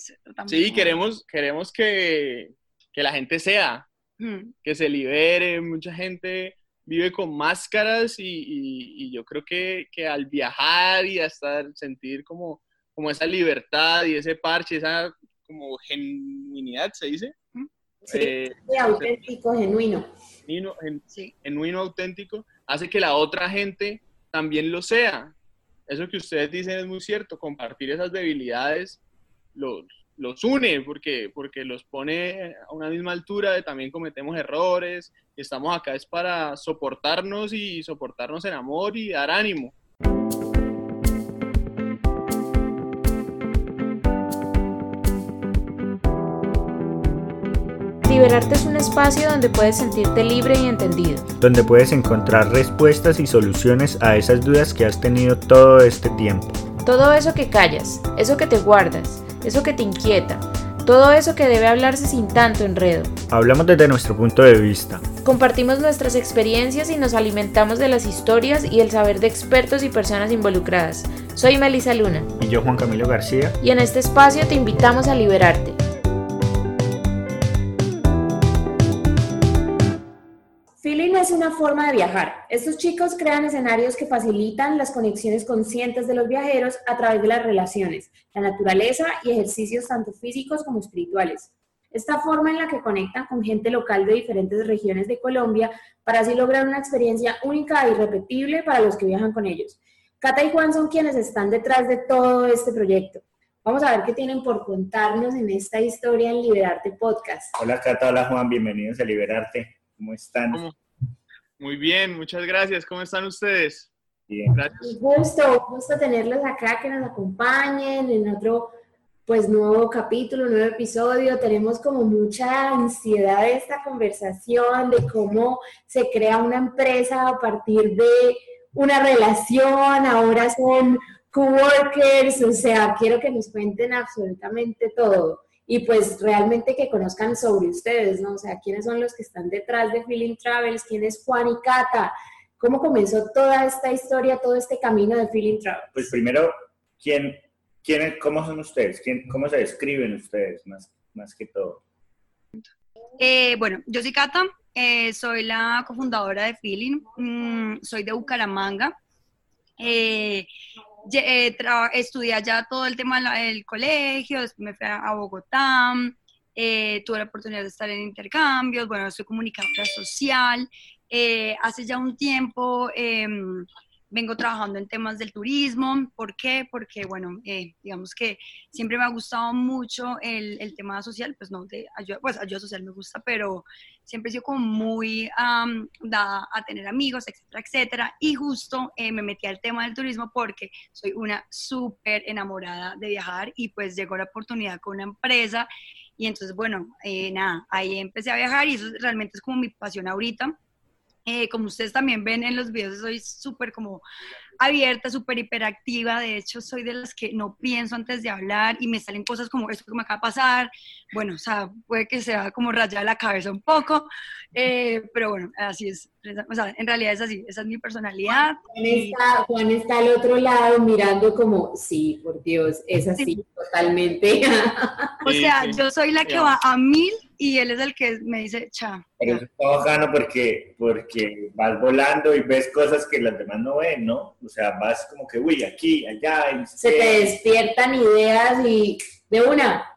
sé. tratamos Sí, como- queremos, queremos que, que la gente sea, Mm, que se libere, mucha gente vive con máscaras y, y- y yo creo que, que al viajar y hasta sentir como, como esa libertad y ese parche, esa como genuinidad, se dice, Sí, Eh, sí, auténtico, genuino. genuino, gen- Sí, genuino, auténtico, hace que la otra gente también lo sea. Eso que ustedes dicen es muy cierto, compartir esas debilidades los, los une porque, porque los pone a una misma altura, también cometemos errores, y estamos acá es para soportarnos y soportarnos en amor y dar ánimo. Liberarte es un espacio donde puedes sentirte libre y entendido. donde puedes encontrar respuestas y soluciones a esas dudas que has tenido todo este tiempo. Todo eso que callas, eso que te guardas, eso que te inquieta, todo eso que debe hablarse sin tanto enredo. Hablamos desde nuestro punto de vista. Compartimos nuestras experiencias y nos alimentamos de las historias y el saber de expertos y personas involucradas. Soy Melissa Luna Y yo, Juan Camilo García, y en este espacio te invitamos a liberarte. Es una forma de viajar. Estos chicos crean escenarios que facilitan las conexiones conscientes de los viajeros a través de las relaciones, la naturaleza y ejercicios tanto físicos como espirituales. Esta forma en la que conectan con gente local de diferentes regiones de Colombia para así lograr una experiencia única e irrepetible para los que viajan con ellos. Cata y Juan son quienes están detrás de todo este proyecto. Vamos a ver qué tienen por contarnos en esta historia en Liberarte Podcast. Hola Cata, hola Juan, bienvenidos a Liberarte. ¿Cómo están? ¿Cómo? Muy bien, muchas gracias. ¿Cómo están ustedes? Bien. Gracias. Un gusto, un gusto tenerlos acá, que nos acompañen en otro pues nuevo capítulo, nuevo episodio. Tenemos como mucha ansiedad de esta conversación, de cómo se crea una empresa a partir de una relación, ahora son coworkers, o sea, quiero que nos cuenten absolutamente todo. Y pues realmente que conozcan sobre ustedes, ¿no? O sea, quiénes son los que están detrás de Feeling Travels, quién es Juan y Cata, ¿Cómo comenzó toda esta historia, todo este camino de Feeling Travel? Pues primero, ¿quién, quién, ¿cómo son ustedes? ¿Quién, ¿Cómo se describen ustedes más, más que todo? Eh, bueno, yo soy Cata, eh, soy la cofundadora de Feeling, mm, soy de Bucaramanga. Eh, eh, estudié allá todo el tema del colegio, después me fui a, a Bogotá, eh, tuve la oportunidad de estar en intercambios, bueno, soy comunicadora social. Eh, hace ya un tiempo em, vengo trabajando en temas del turismo. ¿Por qué? Porque, bueno, eh, digamos que siempre me ha gustado mucho el, el tema social, pues no, de ayuda, pues ayuda social me gusta, pero siempre he sido como muy am, dada a tener amigos, etcétera, etcétera. Y justo eh, me metí al tema del turismo porque soy una súper enamorada de viajar y pues llegó la oportunidad con una empresa y entonces, bueno, eh, nada, ahí empecé a viajar y eso realmente es como mi pasión ahorita. Eh, como ustedes también ven en los videos, soy súper como abierta, súper hiperactiva. De hecho, soy de las que no pienso antes de hablar y me salen cosas como esto que me acaba de pasar. Bueno, o sea, puede que sea como rayar la cabeza un poco, eh, pero bueno, así es. O sea, en realidad es así, esa es mi personalidad. Juan está, Juan está al otro lado mirando como, sí, por Dios, es así, totalmente. O sea, sí. yo soy la que va a mil y él es el que me dice, cha. Pero eso está bacano porque, porque vas volando y ves cosas que las demás no ven, ¿no? O sea, vas como que, uy, aquí, allá. sé Se te despiertan ideas y de una.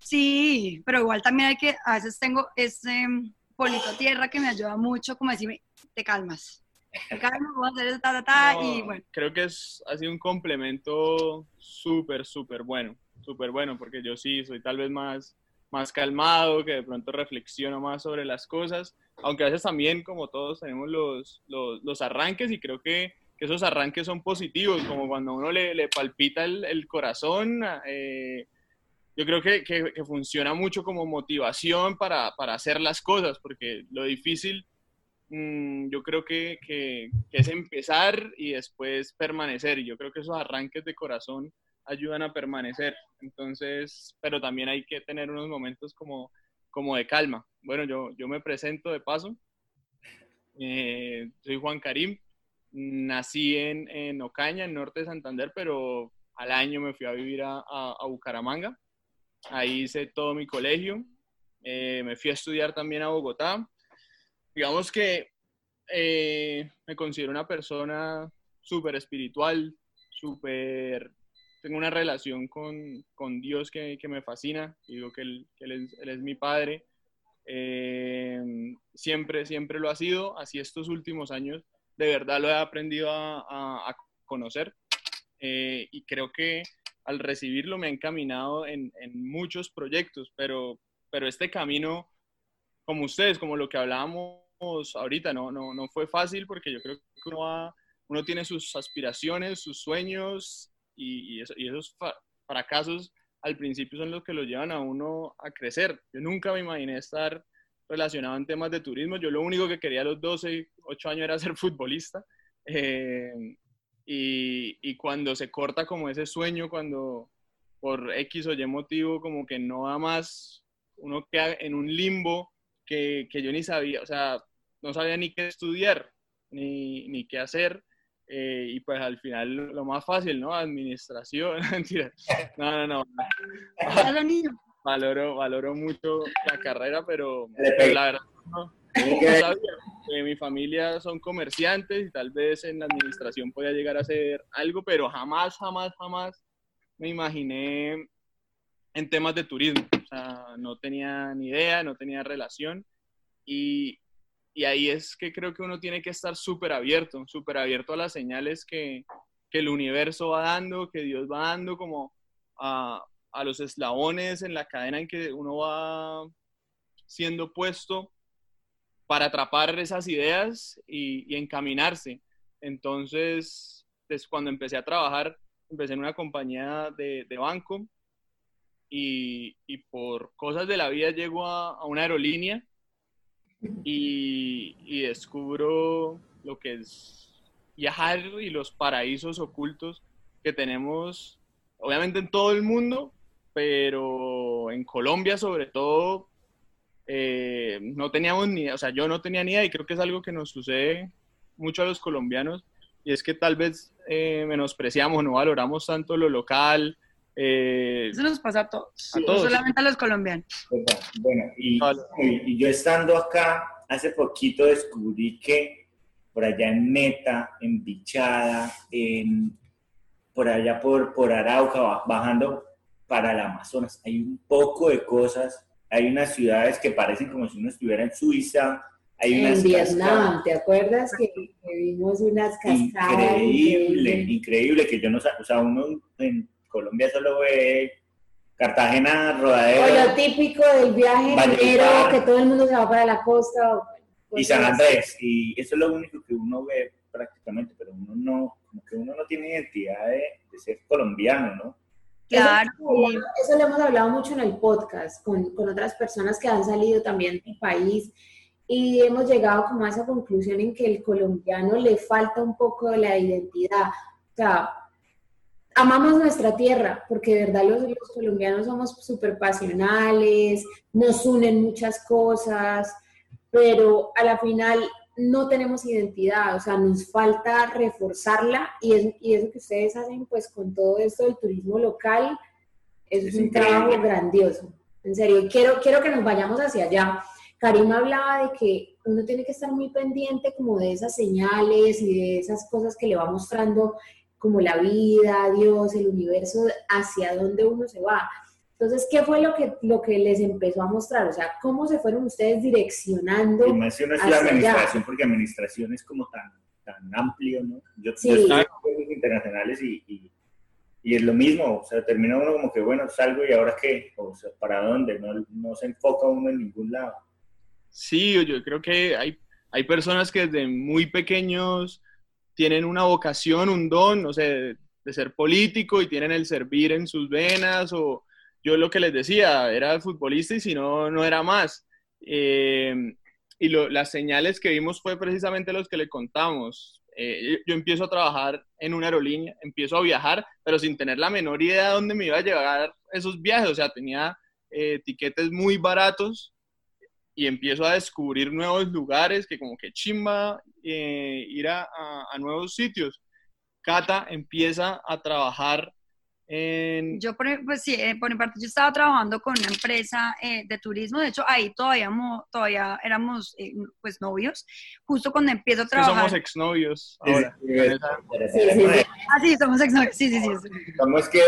Sí, pero igual también hay que, a veces tengo ese mm, polito tierra que me ayuda mucho, como decirme, te calmas. Te calmas, voy a hacer esto, ta, ta, ta, y No, bueno. Creo que es, ha sido un complemento súper, súper bueno, súper bueno, porque yo sí soy tal vez más, más calmado, que de pronto reflexiono más sobre las cosas, aunque a veces también, como todos, tenemos los, los, arranques y creo que, que esos arranques son positivos, como cuando uno le, palpita el, corazón, eh, yo creo que, que, funciona mucho como motivación para, para hacer las cosas, porque lo difícil mm, yo creo que, que, es empezar y después permanecer. Yo creo que esos arranques de corazón ayudan a permanecer. Entonces, pero también hay que tener unos momentos como, como de calma. Bueno, yo, yo me presento de paso. Eh, soy Juan Karim. Nací en, en Ocaña, en norte de Santander, pero al año me fui a vivir a, a, Bucaramanga. ahí hice todo mi colegio, eh, me fui a estudiar también a Bogotá. Digamos que eh, me considero una persona súper espiritual, súper... Tengo una relación con, con Dios que, que, me fascina, digo que Él, que él, es, él es, mi padre. Eh, siempre, siempre lo ha sido, así estos últimos años, de verdad lo he aprendido a, a, a conocer eh, y creo que al recibirlo me ha encaminado en, en, muchos proyectos, pero, pero este camino, como ustedes, como lo que hablábamos ahorita, no, no, no fue fácil porque yo creo que uno va uno tiene sus aspiraciones, sus sueños y, eso, y, esos fracasos al principio son los que lo llevan a uno a crecer. Yo nunca me imaginé estar relacionado en temas de turismo. Yo lo único que quería a los 12, 8 años era ser futbolista. Eh, y, y, cuando se corta como ese sueño, cuando por X o Y motivo como que no da más, uno queda en un limbo que, que yo ni sabía, o sea, no sabía ni qué estudiar, ni, ni qué hacer. Eh, y pues al final lo más fácil, ¿no? Administración, mentira. No, no, no. Valoro, valoro mucho la carrera, pero, la verdad no, no sabía. Eh, mi familia son comerciantes y tal vez en la administración podía llegar a hacer algo, pero jamás, jamás, jamás me imaginé en temas de turismo. O sea, no tenía ni idea, no tenía relación. Y, y ahí es que creo que uno tiene que estar súper abierto, súper abierto a las señales que, que, el universo va dando, que Dios va dando, como a, a, los eslabones en la cadena en que uno va siendo puesto para atrapar esas ideas y, y encaminarse. Entonces, pues, cuando empecé a trabajar, empecé en una compañía de, de banco y, y, por cosas de la vida llego a, a una aerolínea y, y, descubro lo que es viajar y los paraísos ocultos que tenemos, obviamente en todo el mundo, pero en Colombia sobre todo, eh, no teníamos ni, o sea, yo no tenía ni idea y creo que es algo que nos sucede mucho a los colombianos y es que tal vez eh, menospreciamos, no valoramos tanto lo local, eh, Eso nos pasa a todos, a todos. no solamente a los colombianos. Bueno, y, y, yo estando acá, hace poquito descubrí que por allá en Meta, en Bichada, en, por allá por, por Arauca, bajando para el Amazonas, hay un poco de cosas. Hay unas ciudades que parecen como si uno estuviera en Suiza, hay en Vietnam, ¿te acuerdas que, que, vimos unas cascadas? Increíble, increíble, increíble, que yo no o sea, uno en Colombia solo ve Cartagena, Rodadero. O lo típico del viaje enero, que todo el mundo se va para la costa. y San Andrés, y eso es lo único que uno ve prácticamente, pero uno no, como que uno no tiene identidad de, de ser colombiano, ¿no? Claro. Eso, eso, lo hemos hablado mucho en el podcast con, con otras personas que han salido también del país y hemos llegado como a esa conclusión en que el colombiano le falta un poco de la identidad. O sea, amamos nuestra tierra, porque de verdad los, los colombianos somos súper pasionales, nos unen muchas cosas, pero a la final no tenemos identidad, o sea, nos falta reforzarla y, es, y eso que ustedes hacen pues con todo esto del turismo local, es, es un increíble. trabajo grandioso. En serio, quiero, quiero que nos vayamos hacia allá. Karim hablaba de que uno tiene que estar muy pendiente como de esas señales y de esas cosas que le va mostrando como la vida, Dios, el universo, hacia dónde uno se va. Entonces, ¿qué fue lo que, lo que les empezó a mostrar? O sea, ¿cómo se fueron ustedes direccionando? Y mencionas la administración, allá? porque administración es como tan, tan amplio, ¿no? Yo, sí. yo estoy en juegos internacionales y, y, y, es lo mismo, o sea, termina uno como que, bueno, salgo y ahora qué, o sea, ¿para dónde? No, no se enfoca uno en ningún lado. Sí, yo creo que hay, hay personas que desde muy pequeños tienen una vocación, un don, no sé, de, ser político y tienen el servir en sus venas o yo lo que les decía, era futbolista y si no, no era más. Eh, y lo, las señales que vimos fue precisamente los que le contamos. Eh, yo empiezo a trabajar en una aerolínea, empiezo a viajar, pero sin tener la menor idea de dónde me iba a llegar esos viajes. O sea, tenía eh, tiquetes muy baratos y empiezo a descubrir nuevos lugares que como que chimba eh, ir a, a, a, nuevos sitios. Cata empieza a trabajar En... Yo, por, pues sí, eh, por mi parte, yo estaba trabajando con una empresa eh, de turismo, de hecho, ahí todavía, todavía éramos eh, pues novios, justo cuando empiezo a trabajar. somos exnovios ahora. Sí, sí, sí. Ah, sí, somos exnovios, sí, sí, sí. ¿Cómo es que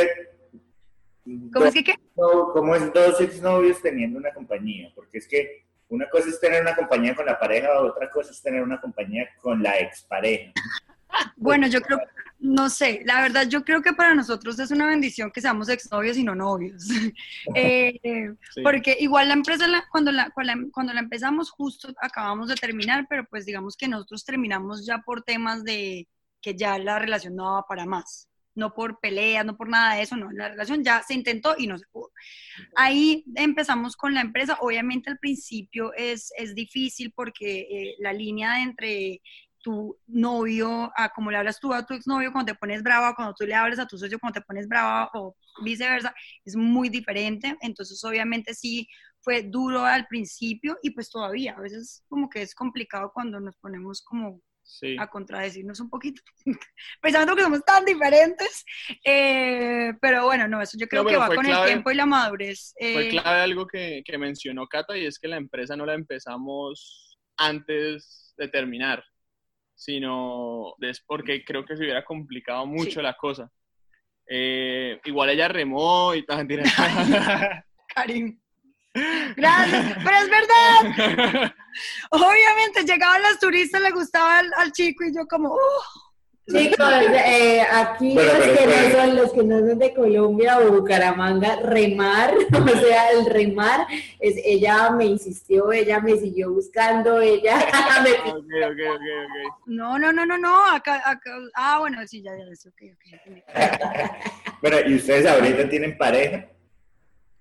¿Cómo es que qué? ¿Cómo es dos exnovios teniendo una compañía? Porque es que una cosa es tener una compañía con la pareja, otra cosa es tener una compañía con la expareja. Bueno, yo creo, no sé, la verdad yo creo que para nosotros es una bendición que seamos exnovios y no novios. Eh, porque igual la empresa, cuando, la, cuando la empezamos justo acabamos de terminar, pero pues digamos que nosotros terminamos ya por temas de que ya la relación no daba para más no por peleas, no por nada de eso, no, la relación ya se intentó y no se pudo. Ahí empezamos con la empresa, obviamente al principio es, es difícil porque eh, la línea entre tu novio, a como le hablas tú a tu exnovio cuando te pones brava, cuando tú le hablas a tu socio cuando te pones brava o viceversa, es muy diferente. Entonces, obviamente sí fue duro al principio y pues todavía, a veces como que es complicado cuando nos ponemos como a contradecirnos un poquito, pensando que somos tan diferentes. Eh, pero bueno, no, eso yo creo que va con el tiempo y la madurez. Fue eh. clave algo que, que mencionó Cata y es que la empresa no la empezamos antes de terminar, sino es porque creo que se hubiera complicado mucho la cosa. Eh, igual ella remó y tal. Karim. Gracias, pero es verdad. Obviamente llegaban las turistas, le gustaba al, chico y yo como, Chicos, eh, aquí los, que no son, los que no son de Colombia o Bucaramanga, remar, o sea, el remar, es, ella me insistió, ella me siguió buscando, ella me... okay, okay, okay, okay. No, no, no, no, no, acá, acá, ah, bueno, sí, ya, ya, es ok, ok. bueno, ¿y ustedes ahorita tienen pareja?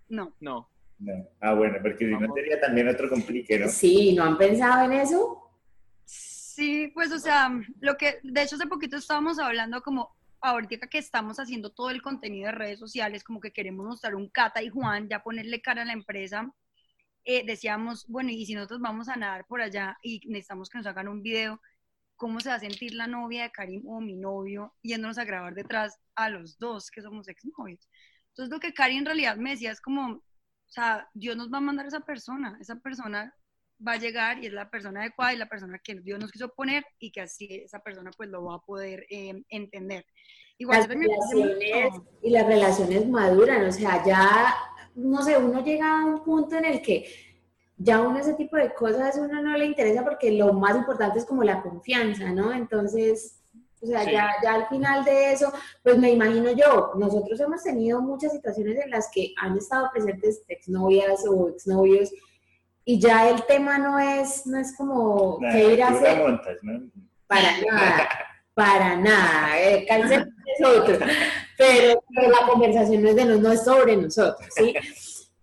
No. No. No. Ah, bueno, porque si no sería también otro complique, ¿no? Sí, ¿no han pensado en eso? Sí, pues, o sea, lo que, de hecho, hace poquito estábamos hablando como, ahorita que estamos haciendo todo el contenido de redes sociales, como que queremos mostrar un Cata y Juan, ya ponerle cara a la empresa, eh, decíamos, bueno, y si nosotros vamos a nadar por allá y necesitamos que nos hagan un video, ¿cómo se va a sentir la novia de Karim o mi novio yéndonos a grabar detrás a los dos que somos exnovios? Entonces, lo que Karim en realidad me decía es como, o sea, Dios nos va a mandar a esa persona, esa persona va a llegar y es la persona adecuada y la persona que Dios nos quiso poner y que así esa persona pues lo va a poder eh, entender. Igual las relaciones, y las relaciones maduran, o sea, ya, no sé, uno llega a un punto en el que ya uno ese tipo de cosas uno no le interesa porque lo más importante es como la confianza, ¿no? Entonces, o sea, ya, ya al final de eso, pues me imagino yo, nosotros hemos tenido muchas situaciones en las que han estado presentes exnovias o exnovios y ya el tema no es, no es como qué ir a hacer. Para nada, para nada. El cáncer es otro. Pero, pero, la conversación no es de nosotros, no es sobre nosotros, ¿sí?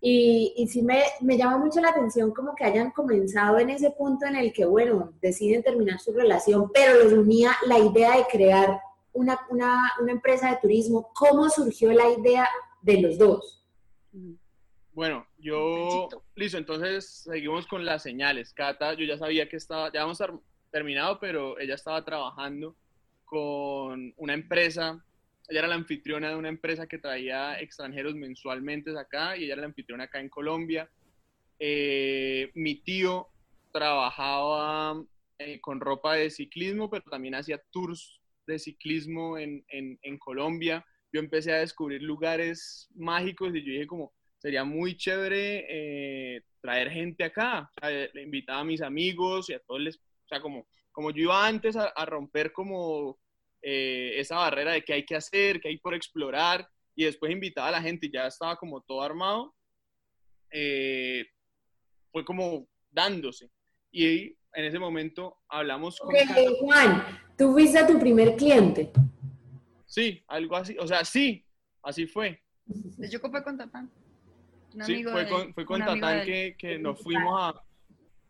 Y, y sí me, me, llama mucho la atención como que hayan comenzado en ese punto en el que, bueno, deciden terminar su relación, pero los unía la idea de crear una, una, una empresa de turismo. ¿Cómo surgió la idea de los dos? Bueno, yo, listo, entonces seguimos con las señales. Cata, yo ya sabía que estaba, ya vamos a terminado, pero ella estaba trabajando con una empresa ella era la anfitriona de una empresa que traía extranjeros mensualmente acá y ella era la anfitriona acá en Colombia. Eh, mi tío trabajaba eh, con ropa de ciclismo, pero también hacía tours de ciclismo en, en, Colombia. Yo empecé a descubrir lugares mágicos y yo dije como, sería muy chévere eh, traer gente acá. le invitaba a mis amigos y a todos les, o sea, como, como yo iba antes a romper como eh, esa barrera de qué hay que hacer, qué hay por explorar, y después invitaba a la gente y ya estaba como todo armado, eh, fue como dándose. Y en ese momento hablamos con... Juan, ¿tú fuiste a tu primer cliente? Sí, algo así, o sea, sí, así fue. Yo fue con Tatán. Sí, fue con, fue con Tatán que, que nos fuimos a...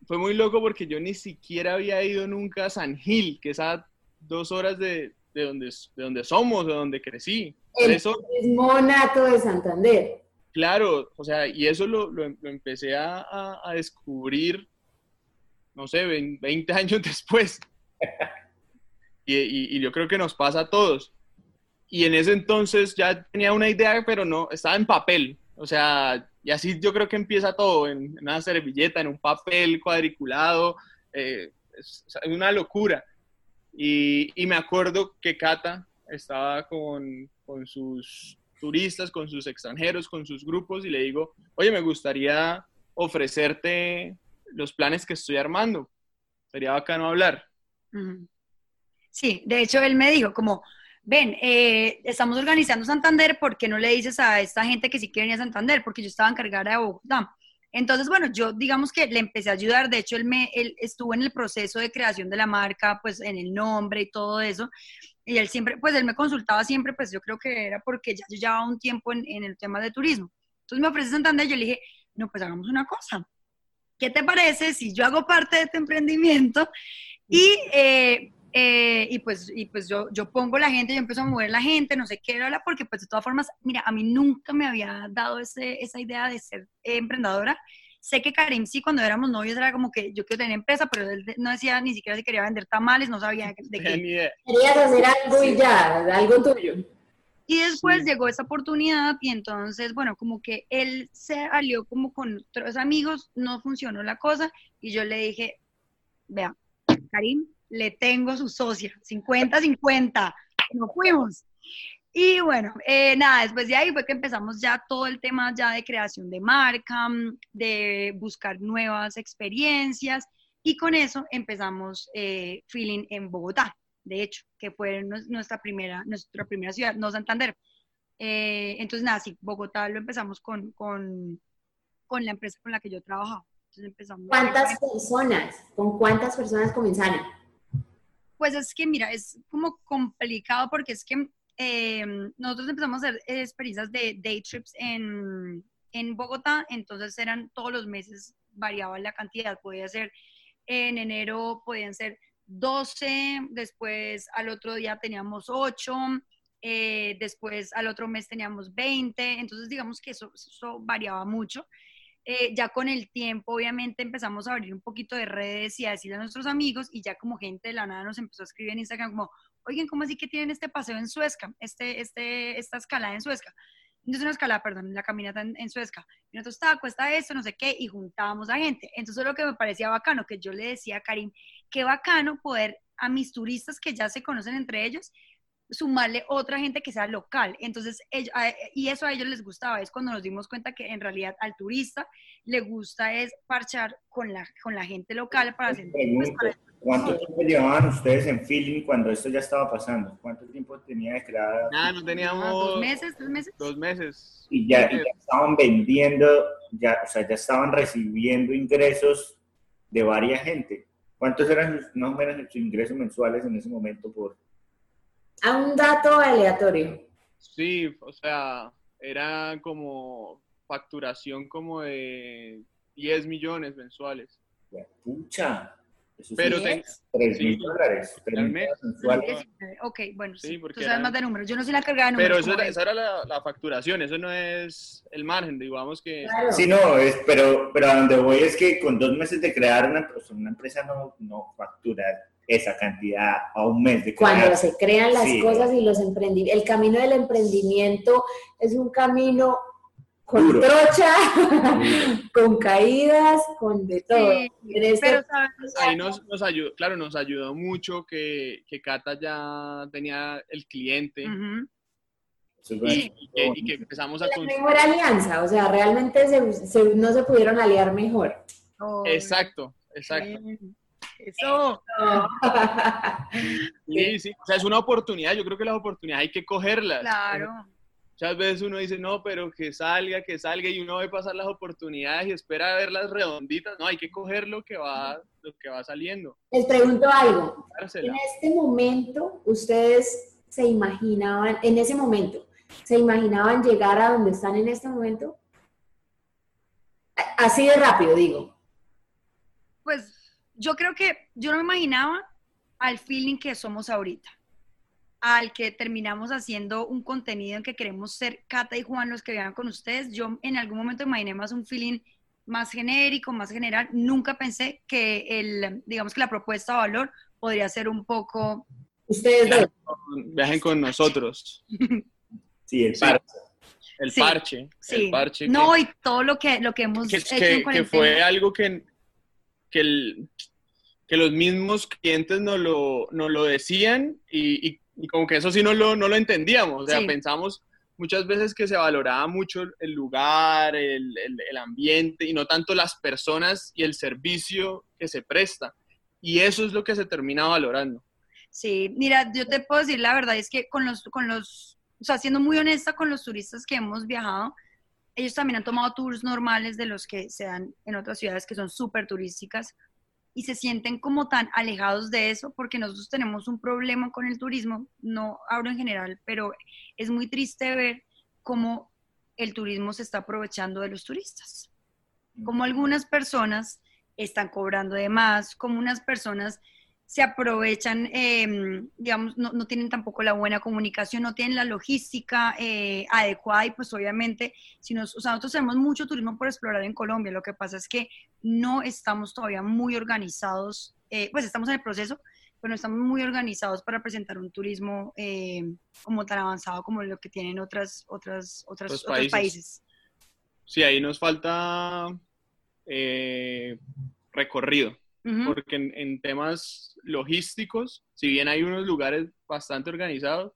Fue muy loco porque yo ni siquiera había ido nunca a San Gil, que es a dos horas de, de donde, de donde somos, de donde crecí. El eso, monato de Santander. Claro, o sea, y eso lo, lo, empecé a, a, descubrir, no sé, 20 años después. y, y, yo creo que nos pasa a todos. y en ese entonces ya tenía una idea, pero no, estaba en papel. O sea, y así yo creo que empieza todo, en, una servilleta, en un papel cuadriculado. Eh, es, una locura. Y, y, me acuerdo que Cata estaba con, con sus turistas, con sus extranjeros, con sus grupos y le digo, oye, me gustaría ofrecerte los planes que estoy armando. Sería bacano hablar. Sí, de hecho él me dijo como, ven, eh, estamos organizando Santander, ¿por qué no le dices a esta gente que sí quiere ir a Santander? Porque yo estaba encargada de Bogotá. Entonces, bueno, yo digamos que le empecé a ayudar, de hecho él, me, él estuvo en el proceso de creación de la marca, pues en el nombre y todo eso, y él siempre, pues él me consultaba siempre, pues yo creo que era porque ya yo llevaba un tiempo en, en el tema de turismo. Entonces me ofrece Santander, yo le dije, no, pues hagamos una cosa, ¿qué te parece si yo hago parte de tu emprendimiento y eh, eh, y pues, y pues yo, yo pongo la gente, yo empiezo a mover la gente, no sé qué, era porque pues de todas formas, mira, a mí nunca me había dado ese, esa idea de ser emprendedora. Sé que Karim sí, cuando éramos novios era como que yo quiero tener empresa, pero él no decía ni siquiera si quería vender tamales, no sabía de qué. Querías hacer algo y ya, algo tuyo. Y después llegó esa oportunidad y entonces, bueno, como que él se alió como con otros amigos, no funcionó la cosa y yo le dije, vea, Karim, le tengo su socia, 50-50, no fuimos. Y bueno, eh, nada, después de ahí fue que empezamos ya todo el tema ya de creación de marca, de buscar nuevas experiencias y con eso empezamos eh, Feeling en Bogotá, de hecho, que fue nuestra primera, nuestra primera ciudad, no Santander. Eh, entonces, nada, sí, Bogotá lo empezamos con, con, con la empresa con la que yo trabajaba. Entonces empezamos ¿Cuántas personas? ¿Con cuántas personas comenzaron? Pues es que, mira, es como complicado porque es que eh, nosotros empezamos a hacer experiencias de day trips en, en Bogotá, entonces eran todos los meses, variaba la cantidad, podía ser en enero, podían ser 12, después al otro día teníamos 8, eh, después al otro mes teníamos 20, entonces digamos que eso, eso variaba mucho. Eh, ya con el tiempo, obviamente, empezamos a abrir un poquito de redes y a decirle a nuestros amigos, y ya como gente de la nada nos empezó a escribir en Instagram como, oigan, ¿cómo así que tienen este paseo en Suezca? Este, este, esta escalada en Suezca. No es una escalada, perdón, la caminata en, Suezca. Y nosotros, estaba cuesta esto, no sé qué, y juntábamos a gente. Entonces, lo que me parecía bacano, que yo le decía a Karim, qué bacano poder a mis turistas que ya se conocen entre ellos, sumarle otra gente que sea local. Entonces, y eso a ellos les gustaba, es cuando nos dimos cuenta que en realidad al turista le gusta es parchar con la, con la gente local para hacer... Pues, ¿Cuánto tiempo llevaban ustedes en feeling cuando esto ya estaba pasando? ¿Cuánto tiempo tenía de creada? Nada, no teníamos... Ah, dos meses, dos meses. Dos meses. Y ya, y ya estaban vendiendo, ya, o sea, ya estaban recibiendo ingresos de varias gente. ¿Cuántos eran más o menos sus ingresos mensuales en ese momento por, a un dato aleatorio. Sí, o sea, era como facturación como de 10 millones mensuales. pucha. Eso Pero 3 mil dólares. mensuales. Ok, bueno, sí, porque tú sabes más de números. Yo no soy la cargada de números. Pero esa era la, facturación, eso no es el margen, digamos que... Sí, no, es, pero, pero a donde voy es que con dos meses de crear una, pues, una empresa no, no factura esa cantidad a un mes de Cuando se crean las cosas y los emprendimientos, el camino del emprendimiento es un camino con trocha, con caídas, con de todo. Este pero ahí nos, nos, ayudó, claro, nos ayudó mucho que, que Cata ya tenía el cliente. y, que, empezamos a... La mejor alianza, o sea, realmente se, no se pudieron aliar mejor. Exacto, exacto. Eso. Sí, sí. O sea, es una oportunidad. Yo creo que las oportunidades hay que cogerlas. Claro. Muchas veces uno dice, no, pero que salga, que salga, y uno ve pasar las oportunidades y espera verlas redonditas. No, hay que coger lo que va, lo que va saliendo. Les pregunto algo. En este momento, ustedes se imaginaban, en ese momento, ¿se imaginaban llegar a donde están en este momento? Así de rápido, digo. Pues yo creo que yo no me imaginaba al feeling que somos ahorita, al que terminamos haciendo un contenido en que queremos ser Cata y Juan los que vean con ustedes. Yo en algún momento imaginé más un feeling más genérico, más general. Nunca pensé que el, digamos que la propuesta de valor podría ser un poco Ustedes viajen con, viajen con nosotros. Sí, el parche. El Sí, parche. Sí. El parche. no, que- y todo lo que, lo que hemos que, hecho que- en que fue algo que, que, el- que los mismos clientes nos lo, nos lo decían y, y- y como que eso sí no lo, no lo entendíamos. O sea, Sí. pensamos muchas veces que se valoraba mucho el lugar, el, el- el ambiente y no tanto las personas y el servicio que se presta. Y eso es lo que se termina valorando. Sí, mira, yo te puedo decir la verdad, es que con los, con los, o sea, siendo muy honesta con los turistas que hemos viajado, ellos también han tomado tours normales de los que se dan en otras ciudades que son súper turísticas y se sienten como tan alejados de eso porque nosotros tenemos un problema con el turismo, no hablo en general, pero es muy triste ver cómo el turismo se está aprovechando de los turistas. Como algunas personas están cobrando de más, como unas personas se aprovechan, eh, digamos, no, no tienen tampoco la buena comunicación, no tienen la logística eh, adecuada y pues obviamente, si nos, o sea, nosotros tenemos mucho turismo por explorar en Colombia, lo que pasa es que no estamos todavía muy organizados, eh, pues estamos en el proceso, pero no estamos muy organizados para presentar un turismo eh, como tan avanzado como lo que tienen otras, otras, otras, Otros otros países. países. Sí, ahí nos falta eh, Ujú. porque en, en temas logísticos, si bien hay unos lugares bastante organizados,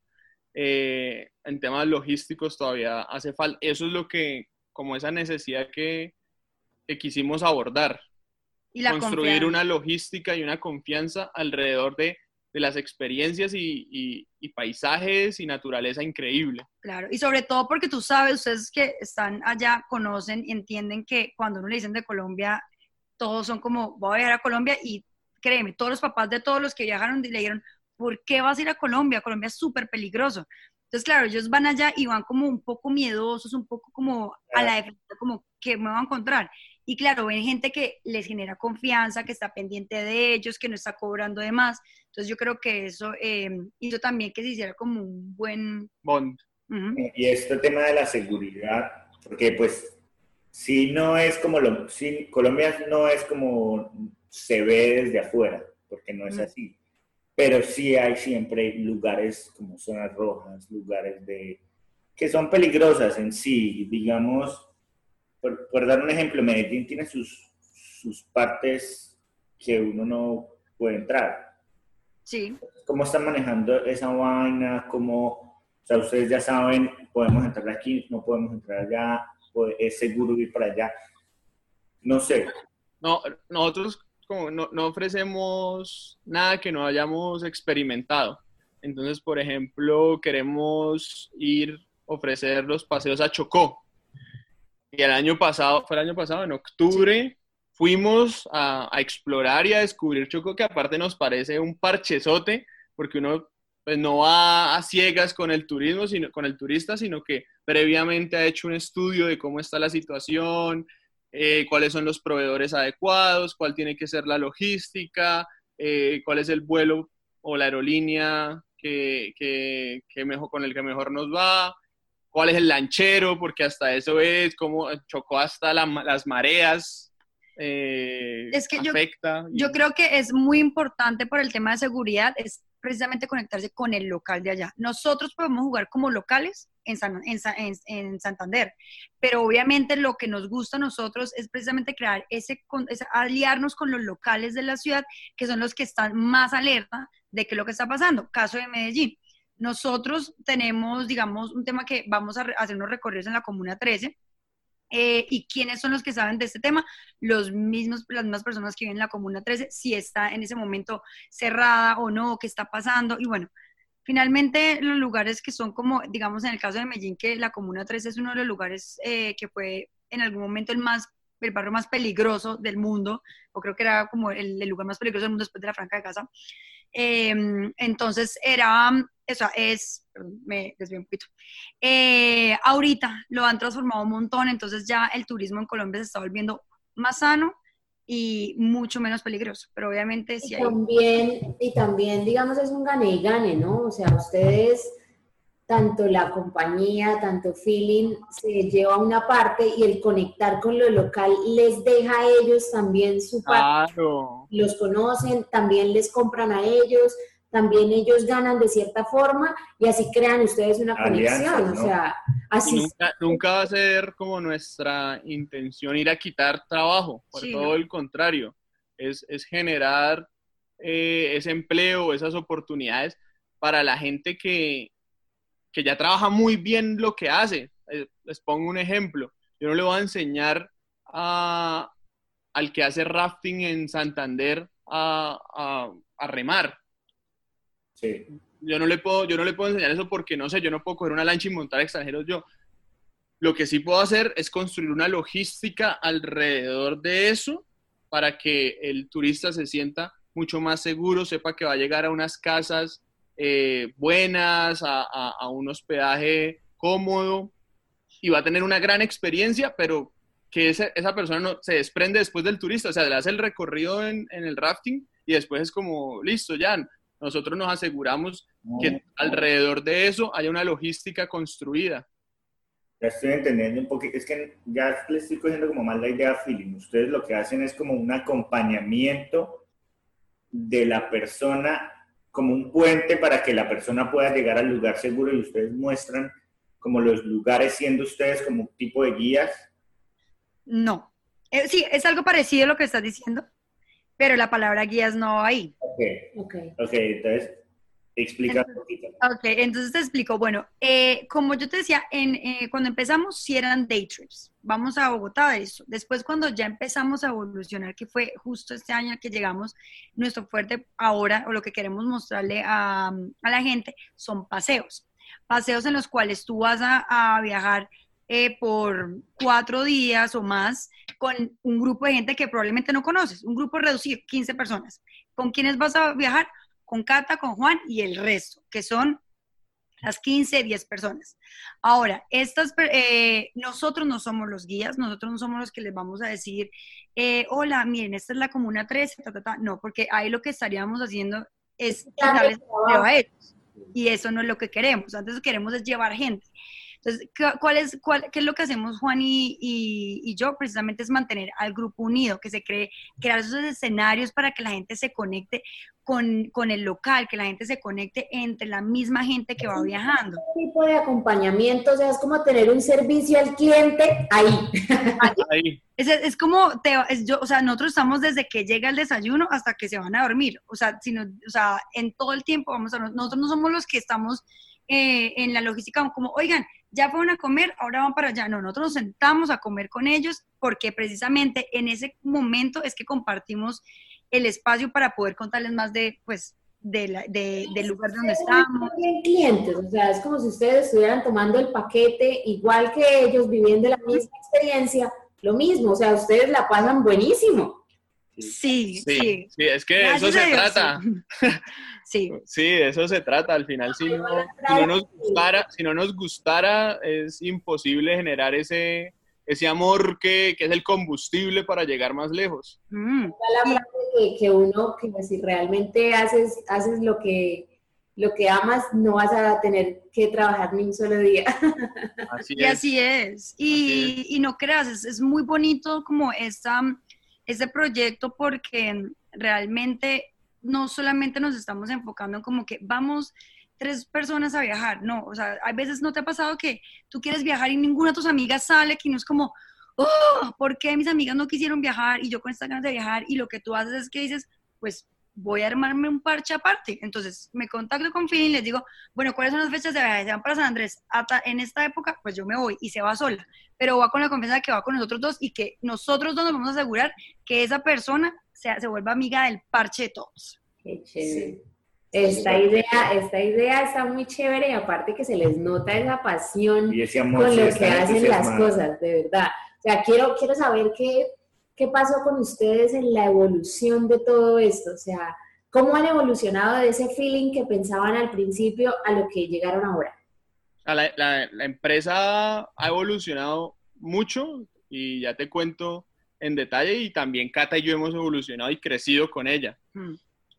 eh, en temas logísticos todavía hace falta. Eso es lo que, como esa necesidad que, que quisimos abordar, Y la construir confianza. una logística y una confianza alrededor de, de las experiencias y, y- y paisajes y naturaleza increíble. Claro, y sobre todo porque tú sabes, ustedes que están allá conocen y entienden que cuando uno le dicen de Colombia, todos son como, voy a viajar a Colombia y créeme, todos los papás de todos los que viajaron le dijeron, ¿por qué vas a ir a Colombia? Colombia es súper peligroso. Entonces, claro, ellos van allá y van como un poco miedosos, un poco como a la defensiva, como que me voy a encontrar. Y claro, ven gente que les genera confianza, que está pendiente de ellos, que no está cobrando de más. Entonces, yo creo que eso eh, hizo también que se hiciera como un buen... Bond. ujú. Y este tema de la seguridad, porque pues si no es como lo, si Colombia no es como se ve desde afuera, porque no es así, pero sí hay siempre lugares como zonas rojas, lugares de que son peligrosas en sí, digamos, por, por dar un ejemplo, Medellín tiene sus, sus partes que uno no puede entrar, Sí, cómo están manejando esa vaina, cómo, o sea, ustedes ya saben, podemos entrar aquí, no podemos entrar allá, es seguro ir para allá. No sé, No, nosotros como no, no ofrecemos nada que no hayamos experimentado. Entonces, por ejemplo, queremos ir ofrecer los paseos a Chocó. Y el año pasado, fue el año pasado, en octubre, fuimos a, a explorar y a descubrir Chocó, que aparte nos parece un parchezote, porque uno pues, no va a ciegas con el turismo, sino con el turista, sino que previamente ha hecho un estudio de cómo está la situación, eh, cuáles son los proveedores adecuados, cuál tiene que ser la logística, eh, cuál es el vuelo o la aerolínea que, que- que mejor, con el que mejor nos va, cuál es el lanchero, porque hasta eso es, cómo chocó hasta la- las mareas, eh, Es que yo- afecta. yo creo que es muy importante por el tema de seguridad, es precisamente conectarse con el local de allá. Nosotros podemos jugar como locales en, San- en en- en Santander, pero obviamente lo que nos gusta a nosotros es precisamente crear ese, ese- aliarnos con los locales de la ciudad, que son los que están más alerta de qué es lo que está pasando. Caso de Medellín. Nosotros tenemos, digamos, un tema que vamos a hacer unos recorridos en la Comuna 13. Eh, ¿Y quiénes son los que saben de este tema? Los mismos, las mismas personas que viven en la Comuna 13, si está en ese momento cerrada o no, qué está pasando. Y bueno, finalmente los lugares que son como, digamos, en el caso de Medellín, que la Comuna 13 es uno de los lugares eh, que fue en algún momento el más el barrio más peligroso del mundo, o creo que era como el, el lugar más peligroso del mundo después de la Franca de Gaza. Eh, entonces era, o sea, es, me desvié un poquito. Eh, ahorita lo han transformado un montón, entonces ya el turismo en Colombia se está volviendo más sano y mucho menos peligroso, pero obviamente sí Y hay... también, y también, digamos, es un gane y gane, ¿no? O sea, ustedes, tanto la compañía, tanto Feeling, se lleva una parte y el conectar con lo local les deja a ellos también su parte. Claro. Los conocen, también les compran a ellos, también ellos ganan de cierta forma y así crean ustedes una conexión. O sea, así. Nunca, nunca, va a ser como nuestra intención ir a quitar trabajo, por todo el contrario, es, es generar eh, ese empleo, esas oportunidades para la gente que, que ya trabaja muy bien lo que hace. Eh, les pongo un ejemplo. Yo no le voy a enseñar a, al que hace rafting en Santander a, a, remar. Sí. Yo no, le puedo, yo no le puedo enseñar eso porque, no sé, yo no puedo coger una lancha y montar extranjeros yo. Lo que sí puedo hacer es construir una logística alrededor de eso para que el turista se sienta mucho más seguro, sepa que va a llegar a unas casas eh, buenas, a, a, un hospedaje cómodo y va a tener una gran experiencia, pero que esa, esa persona no, se desprende después del turista, o sea, le hace el recorrido en, en el rafting y después es como, listo, ya, nosotros nos aseguramos que alrededor de eso haya una logística construida. Ya estoy entendiendo un poquito, es que ya le estoy cogiendo como más la idea feeling. Ustedes lo que hacen es como un acompañamiento de la persona como un puente para que la persona pueda llegar al lugar seguro y ustedes muestran como los lugares siendo ustedes como un tipo de guías? No. Eh, sí, es algo parecido a lo que estás diciendo, pero la palabra guías no va ahí. Ok, ok. Ok, entonces explica un poquito. Ok, entonces te explico. Bueno, eh, como yo te decía, en, eh, cuando empezamos sí eran day trips. Vamos a Bogotá eso. Después cuando ya empezamos a evolucionar, que fue justo este año que llegamos, nuestro fuerte ahora, o lo que queremos mostrarle a, a la gente, son paseos. Paseos en los cuales tú vas a, a viajar eh, por cuatro días o más con un grupo de gente que probablemente no conoces, un grupo reducido, 15 personas. ¿Con quiénes vas a viajar? Con Cata, con Juan y el resto, que son las 15, 10 personas. Ahora, estas, eh, nosotros no somos los guías, nosotros no somos los que les vamos a decir, eh, hola, miren, esta es la comuna 13, no, porque ahí lo que estaríamos haciendo es darles a ellos. Y eso no es lo que queremos. Antes queremos es llevar gente. Entonces, ¿cuál es, cuál, ¿qué es lo que hacemos Juan y, y, yo? Precisamente es mantener al grupo unido, que se cree, crear esos escenarios para que la gente se conecte con, con, el local, que la gente se conecte entre la misma gente que va viajando. Un tipo de acompañamiento, o sea, es como tener un servicio al cliente ahí. ahí. Es, es, como, te, es yo, o sea, nosotros estamos desde que llega el desayuno hasta que se van a dormir, o sea, sino, o sea en todo el tiempo vamos a, nosotros no somos los que estamos eh, en la logística como, oigan, ya fueron a comer, ahora van para allá. No, nosotros nos sentamos a comer con ellos porque precisamente en ese momento es que compartimos el espacio para poder contarles más de, pues, de la, de, del lugar donde estamos. clientes, o sea, es como si ustedes estuvieran tomando el paquete igual que ellos, viviendo la misma experiencia, lo mismo, o sea, ustedes la pasan buenísimo. Sí, sí, sí. es que eso se trata. Sí. Sí, eso se trata. Al final, si no, si no, nos gustara, si no nos gustara, es imposible generar ese, ese amor que, que es el combustible para llegar más lejos. Mm. La que, que uno, que si realmente haces, haces lo que lo que amas, no vas a tener que trabajar ni un solo día. Así y así es. Y, y no creas, es, es, muy bonito como esta, este proyecto porque realmente no solamente nos estamos enfocando en como que vamos tres personas a viajar, no, o sea, hay veces no te ha pasado que tú quieres viajar y ninguna de tus amigas sale, que no es como, oh, ¿por qué mis amigas no quisieron viajar y yo con esta ganas de viajar? Y lo que tú haces es que dices, pues voy a armarme un parche aparte. Entonces me contacto con Phil y les digo, bueno, ¿cuáles son las fechas de viaje? Se van para San Andrés. Hasta en esta época, pues yo me voy y se va sola. Pero va con la confianza de que va con nosotros dos y que nosotros dos nos vamos a asegurar que esa persona se, se vuelva amiga del parche de todos. Qué chévere. Esta idea, esta idea está muy chévere y aparte que se les nota esa pasión con lo que hacen las cosas, de verdad. O sea, quiero, quiero saber qué, qué pasó con ustedes en la evolución de todo esto. O sea, ¿cómo han evolucionado de ese feeling que pensaban al principio a lo que llegaron ahora? La, la, la empresa ha evolucionado mucho y ya te cuento en detalle y también Cata y yo hemos evolucionado y crecido con ella. Mm.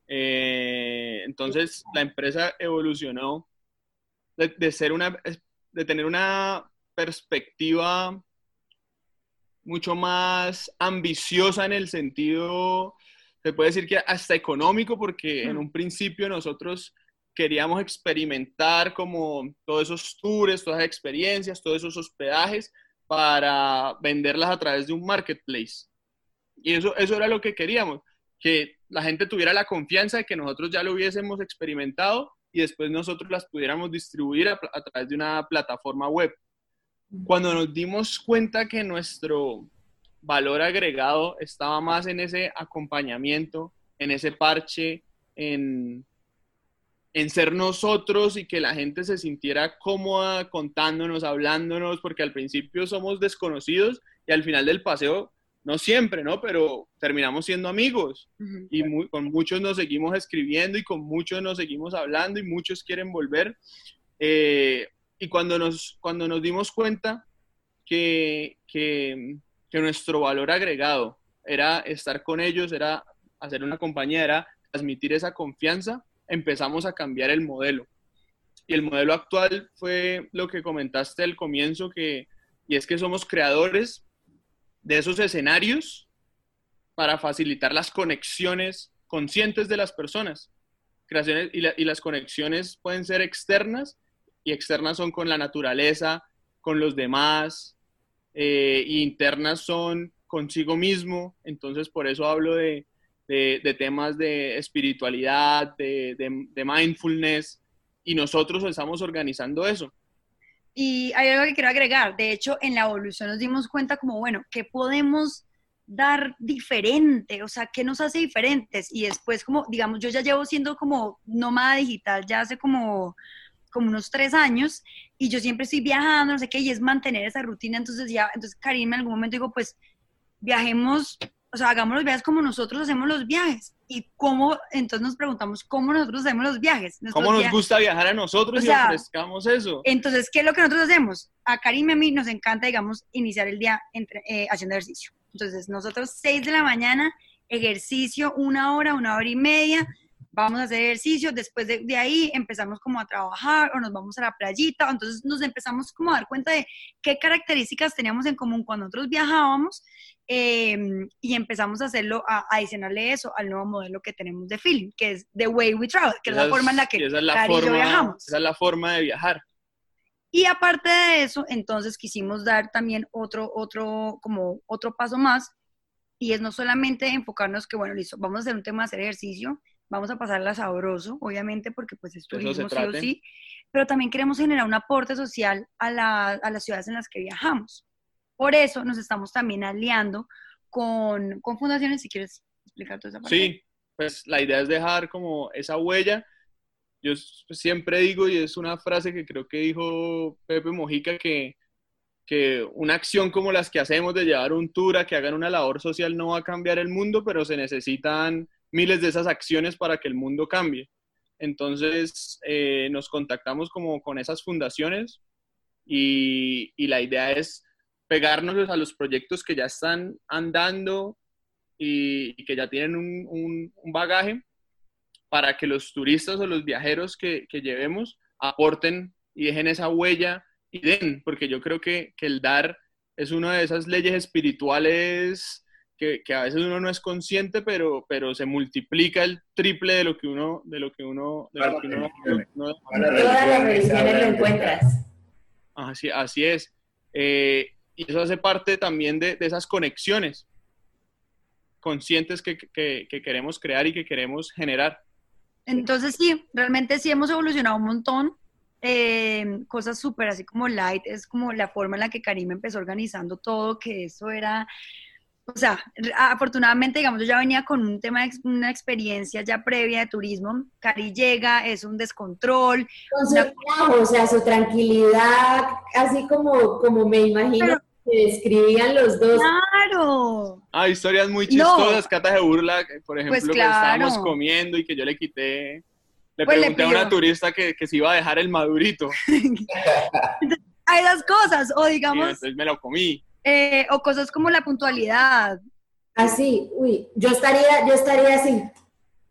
Eh, entonces la empresa evolucionó de, ser una, de tener una perspectiva mucho más ambiciosa en el sentido se puede decir que hasta económico, porque en un principio nosotros queríamos experimentar como todos esos tours, todas esas experiencias, todos esos hospedajes para venderlas a través de un marketplace. Y eso, eso era lo que queríamos, que la gente tuviera la confianza de que nosotros ya lo hubiésemos experimentado y después nosotros las pudiéramos distribuir a, a través de una plataforma web. Cuando nos dimos cuenta que nuestro valor agregado estaba más en ese acompañamiento, en ese parche, en, en ser nosotros y que la gente se sintiera cómoda contándonos, hablándonos, porque al principio somos desconocidos y al final del paseo, no siempre, ¿no? Pero terminamos siendo amigos y con muchos nos seguimos escribiendo y con muchos nos seguimos hablando y muchos quieren volver. Eh, y cuando nos, cuando nos dimos cuenta que, que, nuestro valor agregado era estar con ellos, era hacer una compañía, era transmitir esa confianza, empezamos a cambiar el modelo. Y el modelo actual fue lo que comentaste al comienzo, que, y es que somos creadores de esos escenarios para facilitar las conexiones conscientes de las personas. Creaciones, y las conexiones pueden ser externas, y externas son con la naturaleza, con los demás, eh, y internas son consigo mismo. Entonces, por eso hablo de, de, temas de espiritualidad, de, de, mindfulness, y nosotros estamos organizando eso. Y hay algo que quiero agregar. De hecho, en la evolución nos dimos cuenta como, bueno, ¿qué podemos dar diferente? O sea, ¿qué nos hace diferentes? Y después, como, digamos, yo ya llevo siendo como nómada digital ya hace como, como unos tres años y yo siempre estoy viajando, no sé qué, y es mantener esa rutina. Entonces ya, entonces Karim en algún momento digo, pues viajemos o sea, hagamos los viajes como nosotros hacemos los viajes. Y cómo, entonces nos preguntamos cómo nosotros hacemos los viajes. ¿Cómo nos gusta viajar a nosotros y ofrezcamos eso? Entonces, ¿qué es lo que nosotros hacemos? A Karim y a mí nos encanta, digamos, iniciar el día entre, eh, haciendo ejercicio. Entonces, nosotros 6 de la mañana, ejercicio, una hora, una hora y media, vamos a hacer ejercicio, después de, de, ahí empezamos como a trabajar o nos vamos a la playita, entonces nos empezamos como a dar cuenta de qué características teníamos en común cuando nosotros viajábamos em, y empezamos a hacerlo, a, adicionarle eso al nuevo modelo que tenemos de feeling, que es The Way We Travel, que es la forma en la que esa es la forma, viajamos. Esa es la forma de viajar. Y aparte de eso, entonces quisimos dar también otro, otro, como otro paso más, y es no solamente enfocarnos que, bueno, listo, vamos a hacer un tema de hacer ejercicio, vamos a pasarla sabroso, obviamente, porque pues es turismo sí o sí, pero también queremos generar un aporte social a, las ciudades en las que viajamos. Por eso nos estamos también aliando con, con fundaciones, si quieres explicar toda esa parte. Sí, pues la idea es dejar como esa huella. Yo siempre digo, y es una frase que creo que dijo Pepe Mojica, que, que una acción como las que hacemos de llevar un tour a que hagan una labor social no va a cambiar el mundo, pero se necesitan miles de esas acciones para que el mundo cambie. Entonces eh, nos contactamos como con esas fundaciones y, la idea es pegarnos a los proyectos que ya están andando y, que ya tienen un, bagaje para que los turistas o los viajeros que, que, llevemos aporten y dejen esa huella y den, porque yo creo que, que el dar es una de esas leyes espirituales que, a veces uno no es consciente, pero, pero se multiplica el triple de lo que uno, de lo que uno, de lo que uno, no, todas las religiones lo encuentras. Así, así es. Eh, y eso hace parte también de, de esas conexiones conscientes que, que, que, queremos crear y que queremos generar. Entonces sí, realmente sí hemos evolucionado un montón. Eh, cosas súper así como light, es como la forma en la que Karim empezó organizando todo, que eso era o sea, afortunadamente, digamos, yo ya venía con un tema, una experiencia ya previa de turismo. Cari llega, es un descontrol. Con su o sea, su tranquilidad, así como, como me imagino que describían los dos. ¡Claro! Ah, historias muy chistosas, Cata de burla, por ejemplo, pues que estábamos comiendo y que yo le quité, le pues pregunté a una turista que, que se iba a dejar el madurito. Hay esas cosas, o digamos... Y entonces me lo comí. Eh, o cosas como la puntualidad. Así, uy, yo estaría, yo estaría así.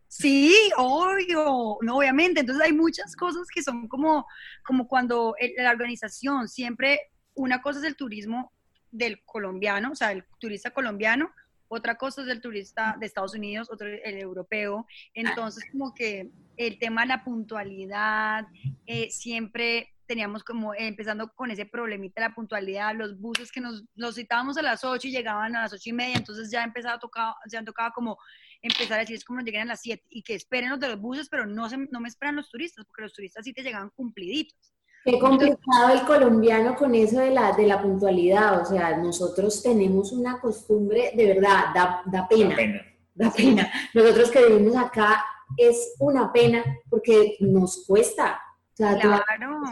Sí, obvio, no, obviamente. Entonces hay muchas cosas que son como, como cuando la organización siempre, una cosa es el turismo del colombiano, o sea, el turista colombiano, otra cosa es el turista de Estados Unidos, otro el europeo. Entonces, como que el tema de la puntualidad, eh, siempre teníamos como, empezando con ese problemita de la puntualidad, los buses que nos los citábamos a las 8 y llegaban a las 8 y media, entonces ya empezaba a tocar, ya tocaba como empezar a decir, es como nos lleguen a las 7 y que esperen los de los buses, pero no, se, no me esperan los turistas, porque los turistas sí te llegan cumpliditos. Qué complicado el colombiano con eso de la, de la puntualidad. O sea, nosotros tenemos una costumbre, de verdad, da, da pena. Da pena. Da pena. Nosotros que vivimos acá es una pena porque nos cuesta. Sea, claro.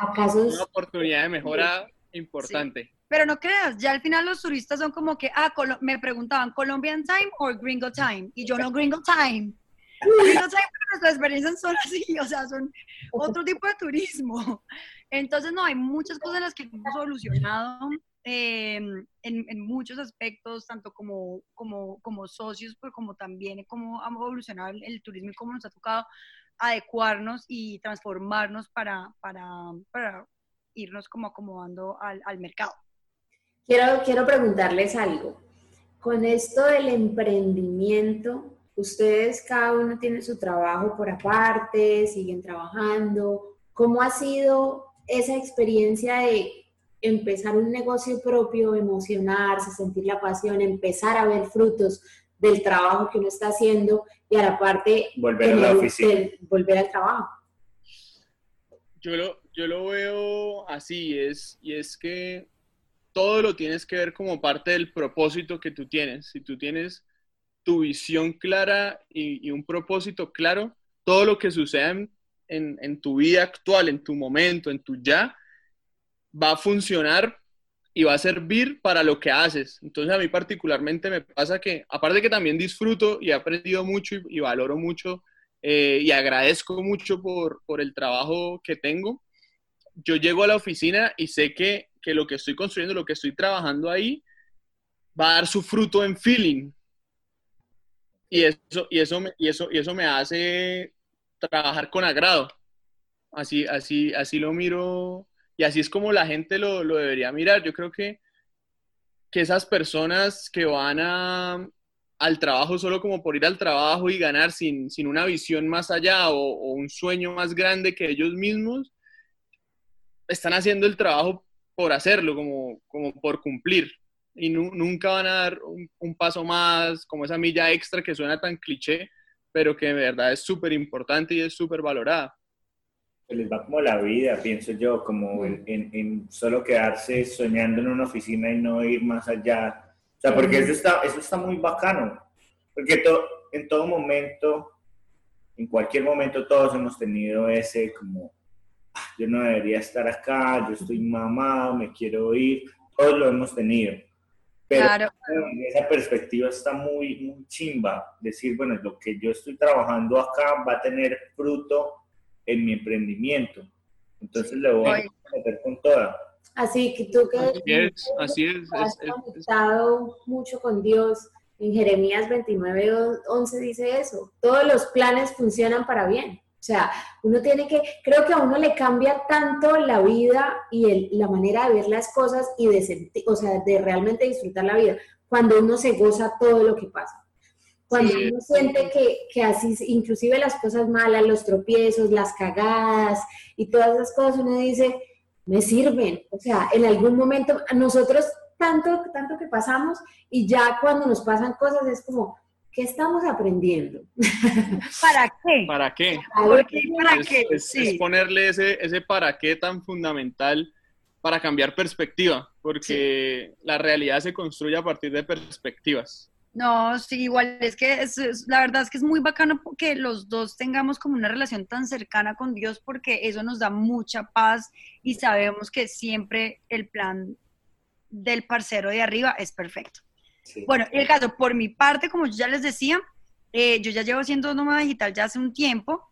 ¿acaso es una oportunidad de mejora importante. Pero no creas, ya al final los turistas son como que, ah, me preguntaban, ¿Colombian time o Gringo time? Y yo no, Gringo time. Gringo time, pero nuestras experiencias son así, o sea, son otro tipo de turismo. Entonces, no, hay muchas cosas en las que hemos evolucionado em, en, muchos aspectos, tanto como, como, como socios, pero como también cómo ha evolucionado el, turismo y cómo nos ha tocado adecuarnos y transformarnos para, para, para irnos como acomodando al, al mercado. Quiero, quiero preguntarles algo. Con esto del emprendimiento, ustedes cada uno tiene su trabajo por aparte, siguen trabajando. ¿Cómo ha sido esa experiencia de empezar un negocio propio, emocionarse, sentir la pasión, empezar a ver frutos del trabajo que uno está haciendo y a la parte volver a la oficina. volver al trabajo? Yo lo, yo lo veo así, es, y es que todo lo tienes que ver como parte del propósito que tú tienes. Si tú tienes tu visión clara y, un propósito claro, todo lo que suceda en, en, tu vida actual, en tu momento, en tu ya, va a funcionar y va a servir para lo que haces. Entonces a mí particularmente me pasa que, aparte que también disfruto y he aprendido mucho y, valoro mucho eh, y agradezco mucho por, por el trabajo que tengo, yo llego a la oficina y sé que que lo que estoy construyendo, lo que estoy trabajando ahí, va a dar su fruto en feeling. Y eso, y eso, y eso, y eso me hace trabajar con agrado. Así, así, así lo miro y así es como la gente lo, lo debería mirar. Yo creo que, que esas personas que van a, al trabajo solo como por ir al trabajo y ganar sin, sin una visión más allá o, un sueño más grande que ellos mismos, están haciendo el trabajo por hacerlo, como, como por cumplir. Y nunca van a dar un, paso más, como esa milla extra que suena tan cliché, pero que de verdad es súper importante y es súper valorada. Les va como la vida, pienso yo, como en, en, solo quedarse soñando en una oficina y no ir más allá. O sea, porque eso está, eso está muy bacano. Porque to, en todo momento, en cualquier momento, todos hemos tenido ese como yo no debería estar acá, yo estoy mamado, me quiero ir, todos lo hemos tenido. Pero esa perspectiva está muy, muy chimba, decir, bueno, lo que yo estoy trabajando acá va a tener fruto en mi emprendimiento. Entonces le voy a meter con toda. Así que tú que así es, así es, has conectado mucho con Dios, en Jeremías 29, 11 dice eso, todos los planes funcionan para bien. O sea, uno tiene que, creo que a uno le cambia tanto la vida y la manera de ver las cosas y de sentir, o sea, de realmente disfrutar la vida, cuando uno se goza todo lo que pasa. Cuando uno siente que, que, así, inclusive las cosas malas, los tropiezos, las cagadas y todas esas cosas, uno dice, me sirven. O sea, en algún momento, nosotros tanto, tanto que pasamos y ya cuando nos pasan cosas es como, ¿Qué estamos aprendiendo? ¿Para qué? ¿Para qué? ¿Para qué? Es, ponerle ese, ese para qué tan fundamental para cambiar perspectiva, porque la realidad se construye a partir de perspectivas. No, sí, igual es que la verdad es que es muy bacano que los dos tengamos como una relación tan cercana con Dios porque eso nos da mucha paz y sabemos que siempre el plan del parcero de arriba es perfecto. Bueno, el caso, por mi parte, como yo ya les decía, eh, yo ya llevo siendo nómada digital ya hace un tiempo,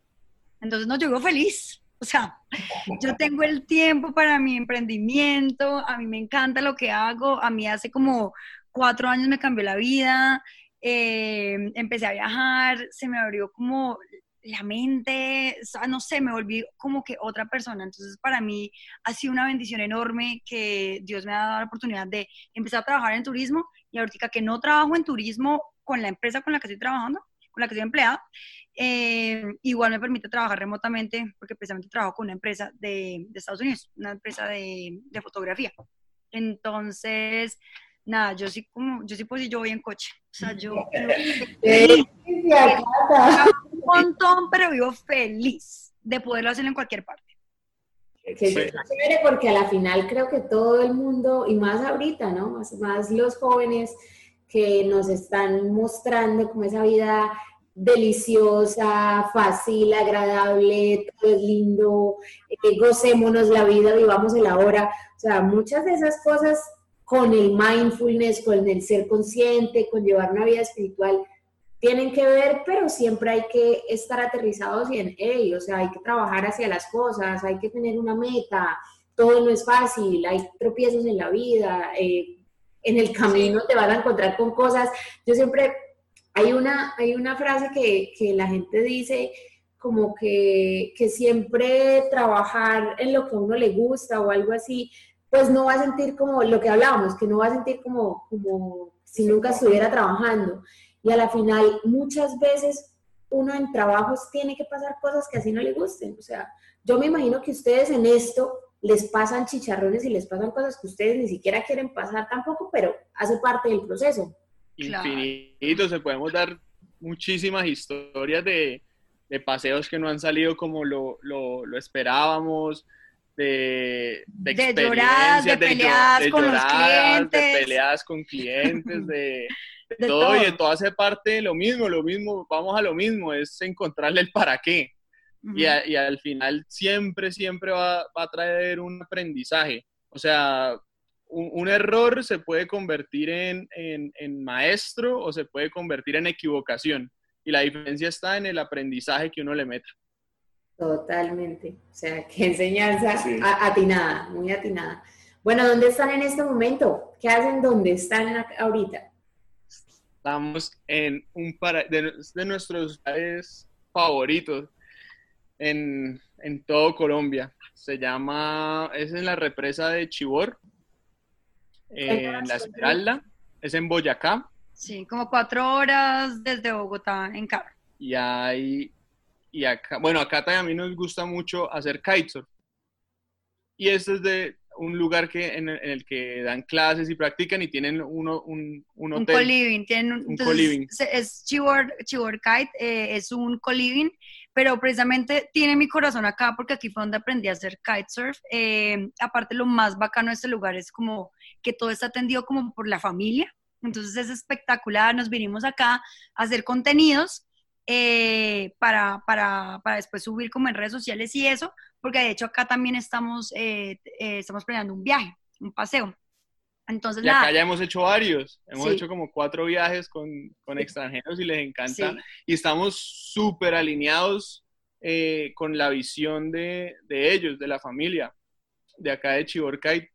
entonces no, yo feliz. O sea, yo tengo el tiempo para mi emprendimiento, a mí me encanta lo que hago, a mí hace como cuatro años me cambió la vida, eh, empecé a viajar, se me abrió como la mente, no sé, me volví como que otra persona. Entonces, para mí ha sido una bendición enorme que Dios me ha dado la oportunidad de empezar a trabajar en turismo y ahorita que no trabajo en turismo con la empresa con la que estoy trabajando, con la que soy empleada, eh, igual me permite trabajar remotamente porque precisamente trabajo con una empresa de, de Estados Unidos, una empresa de, de, fotografía. Entonces, nada, yo sí como, yo sí pues yo voy en coche. O sea, yo... un montón, pero vivo feliz de poderlo hacer en cualquier parte. Que chévere porque a la final creo que todo el mundo, y más ahorita, ¿no? Más, más los jóvenes que nos están mostrando como esa vida deliciosa, fácil, agradable, todo es lindo, eh, gocémonos la vida, vivamos el ahora. O sea, muchas de esas cosas con el mindfulness, con el ser consciente, con llevar una vida espiritual, tienen que ver, pero siempre hay que estar aterrizados y en ello, o sea, hay que trabajar hacia las cosas, hay que tener una meta, todo no es fácil, hay tropiezos en la vida, eh, en el camino te van a encontrar con cosas. Yo siempre hay una, hay una frase que, que la gente dice como que, que, siempre trabajar en lo que a uno le gusta o algo así, pues no va a sentir como lo que hablábamos, que no va a sentir como, como si nunca estuviera trabajando. Y a la final, muchas veces uno en trabajos tiene que pasar cosas que así no le gusten. O sea, yo me imagino que ustedes en esto les pasan chicharrones y les pasan cosas que ustedes ni siquiera quieren pasar tampoco, pero hace parte del proceso infinito, se podemos dar muchísimas historias de, de, paseos que no han salido como lo, lo, lo esperábamos, de, de, de lloradas, de, peleadas con los clientes. De peleadas con clientes, de, todo, y de todo hace parte lo mismo, lo mismo, vamos a lo mismo, es encontrarle el para qué. y, y, al final siempre, siempre va, va, a traer un aprendizaje. O sea, un, error se puede convertir en, maestro o se puede convertir en equivocación. Y la diferencia está en el aprendizaje que uno le meta. Totalmente. O sea, qué enseñanza atinada, muy atinada. Bueno, ¿dónde están en este momento? ¿Qué hacen? ¿Dónde están ahorita? Estamos en un para de, nuestros lugares favoritos en, en todo Colombia. Se llama, es en la represa de Chibor, en La Esmeralda, es en Boyacá. Sí, como cuatro horas desde Bogotá en carro. Y hay, y acá, bueno, acá también a mí nos gusta mucho hacer kitesurf. Y este es de un lugar que, en, el, que dan clases y practican y tienen uno, un, un hotel. Un co-living. Tienen, un co-living. Es Chibor, Kite, eh, es un co-living, pero precisamente tiene mi corazón acá porque aquí fue donde aprendí a hacer kitesurf. Eh, aparte, lo más bacano de este lugar es como que todo está atendido como por la familia. Entonces es espectacular, nos vinimos acá a hacer contenidos eh, para, para, para, después subir como en redes sociales y eso, porque de hecho acá también estamos, eh, eh, estamos planeando un viaje, un paseo. Entonces, y acá ya hemos hecho varios, hemos hecho como cuatro viajes con, con extranjeros y les encanta. Y estamos súper alineados con la visión de, de, ellos, de la familia, de acá de Chiborcay,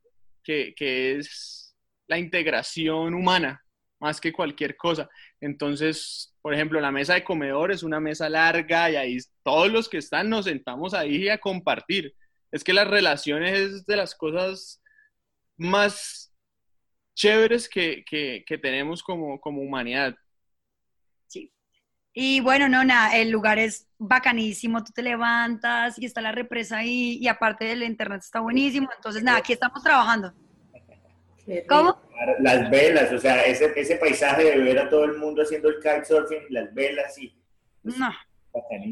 que, que es la integración humana más que cualquier cosa. Entonces, por ejemplo, la mesa de comedor es una mesa larga y ahí todos los que están nos sentamos ahí a compartir. Es que las relaciones es de las cosas más chéveres que, que, tenemos como, como humanidad. Y bueno, no, nada, el lugar es bacanísimo, tú te levantas y está la represa ahí y aparte del internet está buenísimo. Entonces, nada, aquí estamos trabajando. ¿Cómo? Las velas, o sea, ese, ese paisaje de ver a todo el mundo haciendo el kitesurfing, las velas y... Pues, no.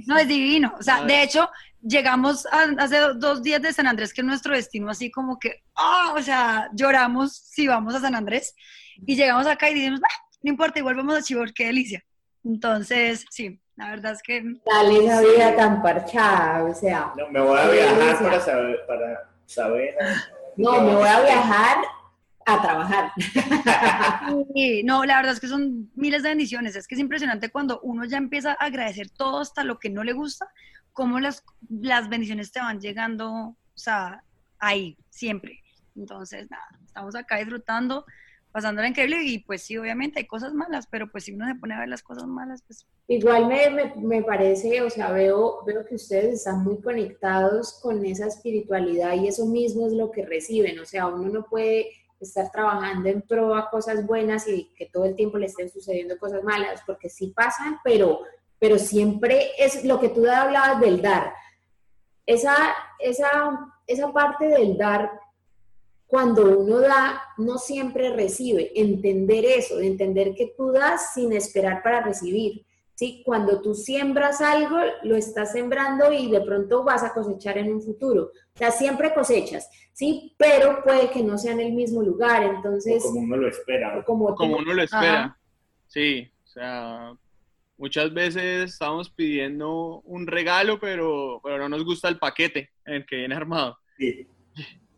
No, es divino. O sea, de hecho, llegamos hace dos días de San Andrés, que es nuestro destino, así como que, oh, o sea, lloramos si vamos a San Andrés. Y llegamos acá y dijimos, no importa, igual vamos a Chibor, qué delicia. Entonces, sí, la verdad es que... Dale esa vida tan parchada, o sea... No, me voy a viajar para saber, para saber... No, me voy a viajar a trabajar. no, la verdad es que son miles de bendiciones. Es que es impresionante cuando uno ya empieza a agradecer todo hasta lo que no le gusta, cómo las, las bendiciones te van llegando, o sea, ahí, siempre. Entonces, nada, estamos acá disfrutando, pasándola increíble y pues sí, obviamente hay cosas malas, pero pues si uno se pone a ver las cosas malas, pues... Igual me, me, me parece, o sea, veo, veo que ustedes están muy conectados con esa espiritualidad y eso mismo es lo que reciben, o sea, uno no puede estar trabajando en pro a cosas buenas y que todo el tiempo le estén sucediendo cosas malas, porque sí pasan, pero, pero siempre es lo que tú hablabas del dar. Esa, esa, esa parte del dar, cuando uno da, no siempre recibe. Entender eso, entender que tú das sin esperar para recibir. ¿Sí? Cuando tú siembras algo, lo estás sembrando y de pronto vas a cosechar en un futuro. O sea, siempre cosechas, ¿sí? Pero puede que no sea en el mismo lugar, entonces... como uno lo espera. Como, como uno lo espera, sí. O sea, muchas veces estamos pidiendo un regalo, pero, pero no nos gusta el paquete en el que viene armado. Sí.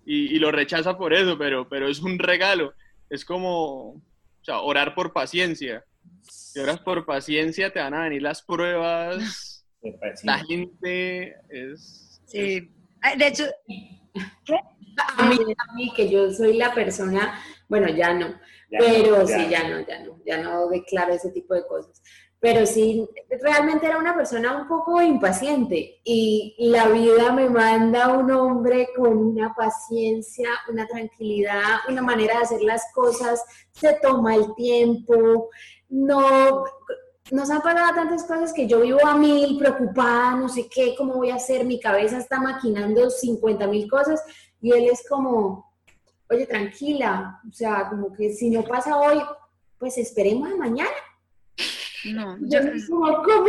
Y, y, lo rechaza por eso, pero, pero es un regalo. Es como, o sea, orar por paciencia si oras por paciencia, te van a venir las pruebas. La gente es... Sí. De hecho, A mí, a mí, que yo soy la persona, bueno, ya no, pero sí, ya no, ya no, ya no declaro ese tipo de cosas. Pero sí, realmente era una persona un poco impaciente y la vida me manda un hombre con una paciencia, una tranquilidad, una manera de hacer las cosas, se toma el tiempo, no, nos han pasado tantas cosas que yo vivo a mil, preocupada, no sé qué, cómo voy a hacer, mi cabeza está maquinando 50 mil cosas y él es como, oye, tranquila, o sea, como que si no pasa hoy, pues esperemos a mañana. No, yo, yo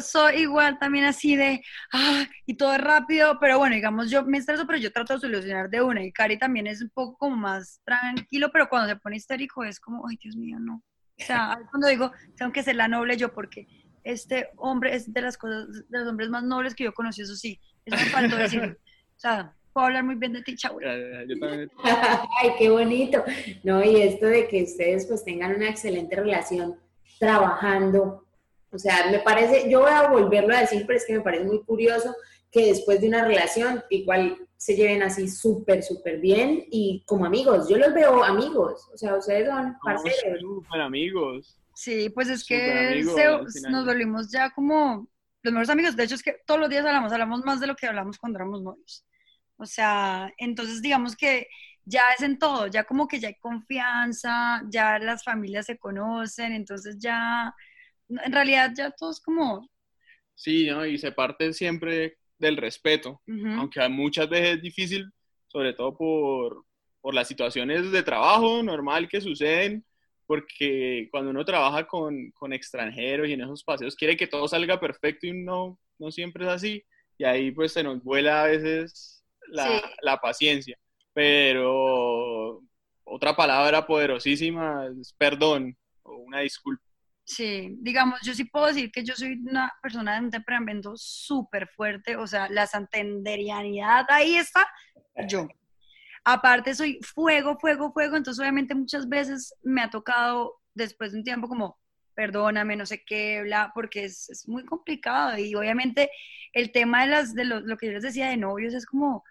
soy igual también así de, ah, y todo es rápido, pero bueno, digamos, yo me estreso, pero yo trato de solucionar de una. Y Cari también es un poco como más tranquilo, pero cuando se pone histérico es como, ay, Dios mío, no. O sea, cuando digo, tengo que ser la noble yo, porque este hombre es de las cosas, de los hombres más nobles que yo conocí, eso sí. Eso me faltó decir. O sea, puedo hablar muy bien de ti, chau. Ay, qué bonito. No, y esto de que ustedes pues tengan una excelente relación trabajando o sea, me parece, yo voy a volverlo a decir, pero es que me parece muy curioso que después de una relación igual se lleven así súper, súper bien y como amigos. Yo los veo amigos, o sea, ustedes son parceros. Súper amigos. Sí, pues es que nos volvimos ya como los mejores amigos. De hecho, es que todos los días hablamos, hablamos más de lo que hablamos cuando éramos novios. O sea, entonces digamos que ya es en todo, ya como que ya hay confianza, ya las familias se conocen, entonces ya en realidad ya todo es como... Sí, ¿no? y se parte siempre del respeto, aunque muchas veces es difícil, sobre todo por, por las situaciones de trabajo normal que suceden, porque cuando uno trabaja con, con, extranjeros y en esos paseos quiere que todo salga perfecto y no, no siempre es así, y ahí pues se nos vuela a veces la, la paciencia, pero otra palabra poderosísima es perdón o una disculpa. Sí, digamos, yo sí puedo decir que yo soy una persona de un temperamento súper fuerte, o sea, la santanderianidad, ahí está, yo. Aparte soy fuego, fuego, fuego, entonces obviamente muchas veces me ha tocado después de un tiempo como, perdóname, no sé qué, bla, porque es, es muy complicado y obviamente el tema de, las, de lo, lo, que yo les decía de novios es como,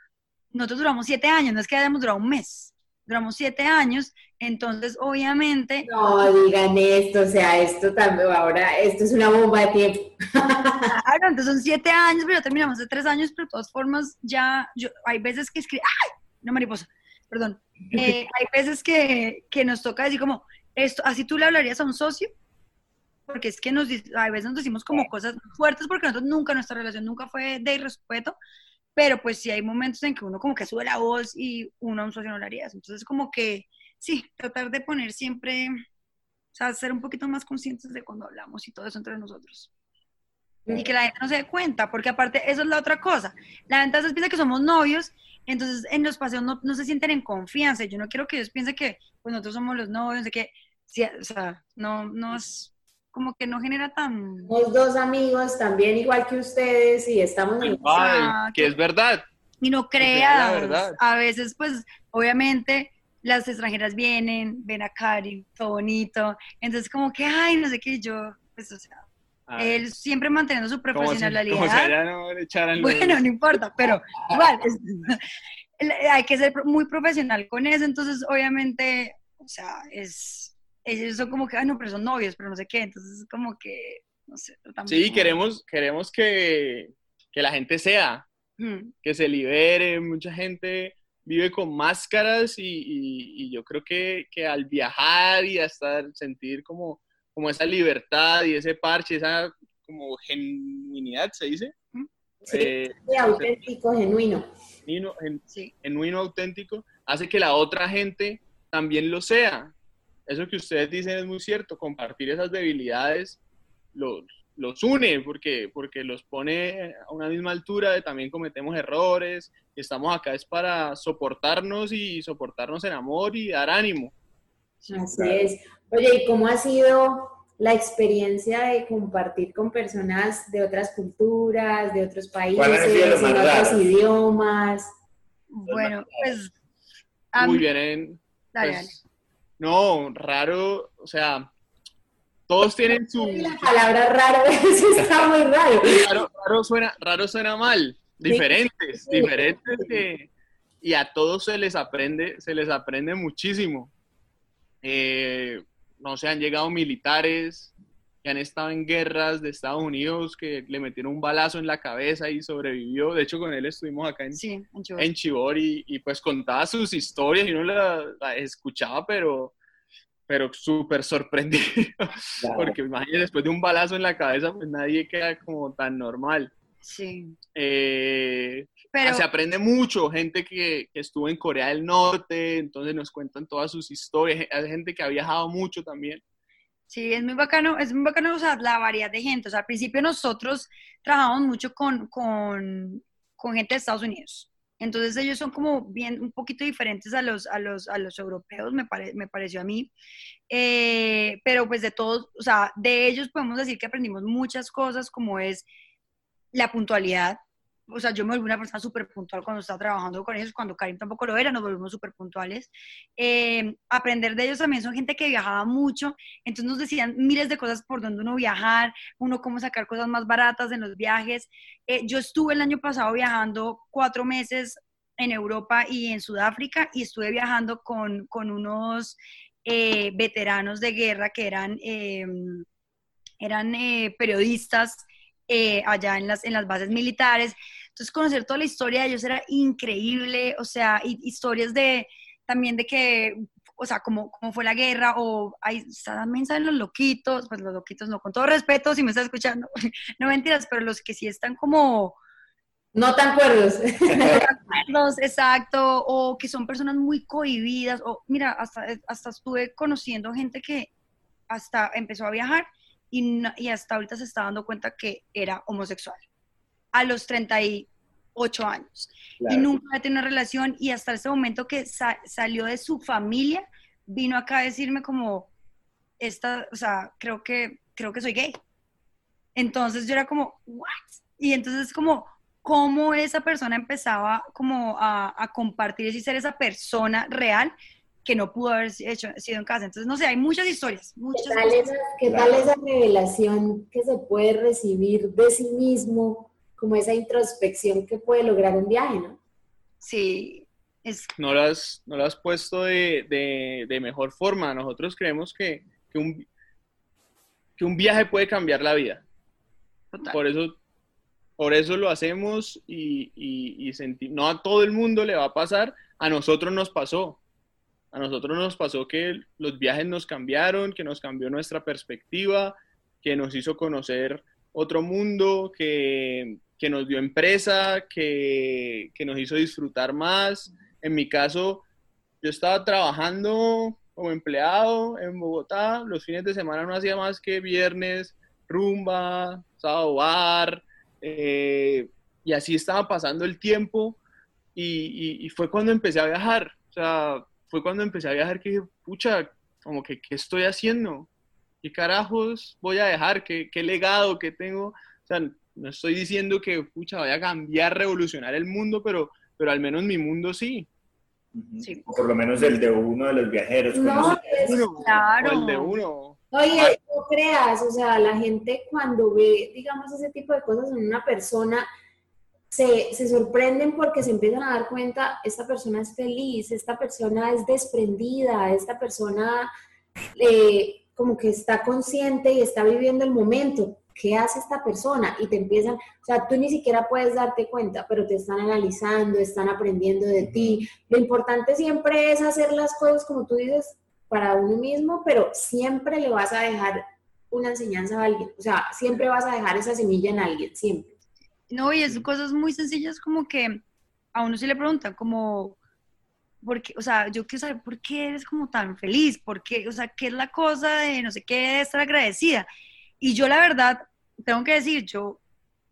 nosotros duramos siete años, no es que hayamos durado un mes, duramos siete años, entonces obviamente... No digan esto, o sea, esto también, ahora, esto es una bomba de tiempo. Claro, entonces son siete años, pero terminamos de tres años, pero de todas formas ya, yo, hay veces que escribo, ¡ay! No, mariposa, perdón. Eh, hay veces que, que nos toca decir como, esto, así tú le hablarías a un socio, porque es que nos, a veces nos decimos como cosas fuertes, porque nosotros nunca, nuestra relación nunca fue de irrespeto, pero pues sí hay momentos en que uno como que sube la voz y uno a un socio no lo haría Entonces como que sí, tratar de poner siempre, o sea, ser un poquito más conscientes de cuando hablamos y todo eso entre nosotros. Y que la gente no se dé cuenta, porque aparte eso es la otra cosa. La gente a veces piensa que somos novios, entonces en los paseos no, no se sienten en confianza. Yo no quiero que ellos piensen que pues, nosotros somos los novios, de que, sí, o sea, no, no es, como que no genera tan... Somos dos amigos también igual que ustedes y estamos en... que es verdad. Y no creas, a veces pues obviamente las extranjeras vienen, ven a Cari, todo bonito, entonces como que, ay, no sé qué, yo, pues o sea, él siempre manteniendo su profesionalidad. bueno, no importa, pero igual, hay que ser muy profesional con eso, entonces obviamente, o sea, es ellos son como que, ay, no, pero son novios, pero no sé qué, entonces es como que, no sé. Sí, queremos, queremos que, que, la gente sea, que se libere, mucha gente vive con máscaras y, yo creo que, que, al viajar y hasta sentir como, como esa libertad y ese parche, esa como genuinidad, ¿se dice? Sí, eh, auténtico, genuino. Genuino, genuino, auténtico, hace que la otra gente también lo sea. Eso que ustedes dicen es muy cierto, compartir esas debilidades los, los une porque, porque los pone a una misma altura, de también cometemos errores, y estamos acá es para soportarnos y soportarnos en amor y dar ánimo. Así es. Oye, ¿y cómo ha sido la experiencia de compartir con personas de otras culturas, de otros países, de otros idiomas? Bueno, pues... Muy bien. Pues, no, raro, o sea, todos tienen su... La palabra raro está muy raro. Raro, suena, raro suena mal, diferentes, diferentes que... Y a todos se les aprende, se les aprende muchísimo. Eh, no sé, han llegado militares que han estado en guerras de Estados Unidos, que le metieron un balazo en la cabeza y sobrevivió. De hecho, con él estuvimos acá en, sí, en Chibor, y, pues contaba sus historias y uno la, escuchaba, pero, pero súper sorprendido. Porque imagínate, después de un balazo en la cabeza, pues nadie queda como tan normal. Sí. Eh, pero... Se aprende mucho, gente que, estuvo en Corea del Norte, entonces nos cuentan todas sus historias, hay gente que ha viajado mucho también. Sí, es muy bacano, es muy bacano o sea, la variedad de gente. O sea, al principio nosotros trabajamos mucho con, con, con gente de Estados Unidos. Entonces ellos son como bien, un poquito diferentes a los, a los, a los europeos, me, me pareció a mí. Eh, pero pues de todos, o sea, de ellos podemos decir que aprendimos muchas cosas como es la puntualidad, o sea, yo me volví una persona súper puntual cuando estaba trabajando con ellos, cuando Karim tampoco lo era, nos volvimos súper puntuales. Eh, aprender de ellos también son gente que viajaba mucho, entonces nos decían miles de cosas por donde uno viajar, uno cómo sacar cosas más baratas en los viajes. Eh, yo estuve el año pasado viajando cuatro meses en Europa y en Sudáfrica y estuve viajando con, con unos eh, veteranos de guerra que eran, eran periodistas eh, allá en las, en las bases militares. Entonces, conocer toda la historia de ellos era increíble, o sea, historias de también de que, o sea, cómo, cómo fue la guerra, o hay, también saben los loquitos, pues los loquitos no, con todo respeto, si me estás escuchando, no mentiras, pero los que sí están como... No tan cuerdos. exacto, o que son personas muy cohibidas, o mira, hasta, hasta estuve conociendo gente que hasta empezó a viajar y, hasta ahorita se está dando cuenta que era homosexual. A los 38 años. Y nunca había tenido una relación y hasta ese momento que salió de su familia, vino acá a decirme como, esta, o sea, creo que, creo que soy gay. Entonces yo era como, ¿what? Y entonces como, cómo esa persona empezaba como a, a compartir y ser esa persona real que no pudo haber hecho, sido en casa. Entonces, no sé, hay muchas historias. Muchas ¿Qué, tal esa, ¿Qué tal esa revelación que se puede recibir de sí mismo, como esa introspección que puede lograr un viaje, no? Sí. Es... No, lo has, no lo has puesto de, de, de mejor forma. Nosotros creemos que, que, un, que un viaje puede cambiar la vida. Por eso por eso lo hacemos y, y, y no a todo el mundo le va a pasar, a nosotros nos pasó. A nosotros nos pasó que los viajes nos cambiaron, que nos cambió nuestra perspectiva, que nos hizo conocer otro mundo, que, nos dio empresa, que, nos hizo disfrutar más. En mi caso, yo estaba trabajando como empleado en Bogotá, los fines de semana no hacía más que viernes, rumba, sábado bar, eh, y así estaba pasando el tiempo y, y, fue cuando empecé a viajar. O sea, fue cuando empecé a viajar que dije, pucha, como que, ¿qué estoy haciendo? ¿Qué carajos voy a dejar? ¿Qué, qué legado que tengo? O sea, no estoy diciendo que, pucha, vaya a cambiar, revolucionar el mundo, pero, pero al menos mi mundo sí. sí. Por lo menos el de uno de los viajeros. No, claro. el de uno. Oye, no creas, o sea, la gente cuando ve, digamos, ese tipo de cosas en una persona, se, se, sorprenden porque se empiezan a dar cuenta, esta persona es feliz, esta persona es desprendida, esta persona eh, como que está consciente y está viviendo el momento, ¿qué hace esta persona? Y te empiezan, o sea, tú ni siquiera puedes darte cuenta, pero te están analizando, están aprendiendo de ti. Lo importante siempre es hacer las cosas como tú dices para uno mismo, pero siempre le vas a dejar una enseñanza a alguien, o sea, siempre vas a dejar esa semilla en alguien, siempre. No, y es cosas muy sencillas como que a uno se le pregunta como, porque, o sea, yo quiero saber por qué eres como tan feliz, por qué, o sea, qué es la cosa de no sé qué, de estar agradecida. Y yo la verdad, tengo que decir, yo,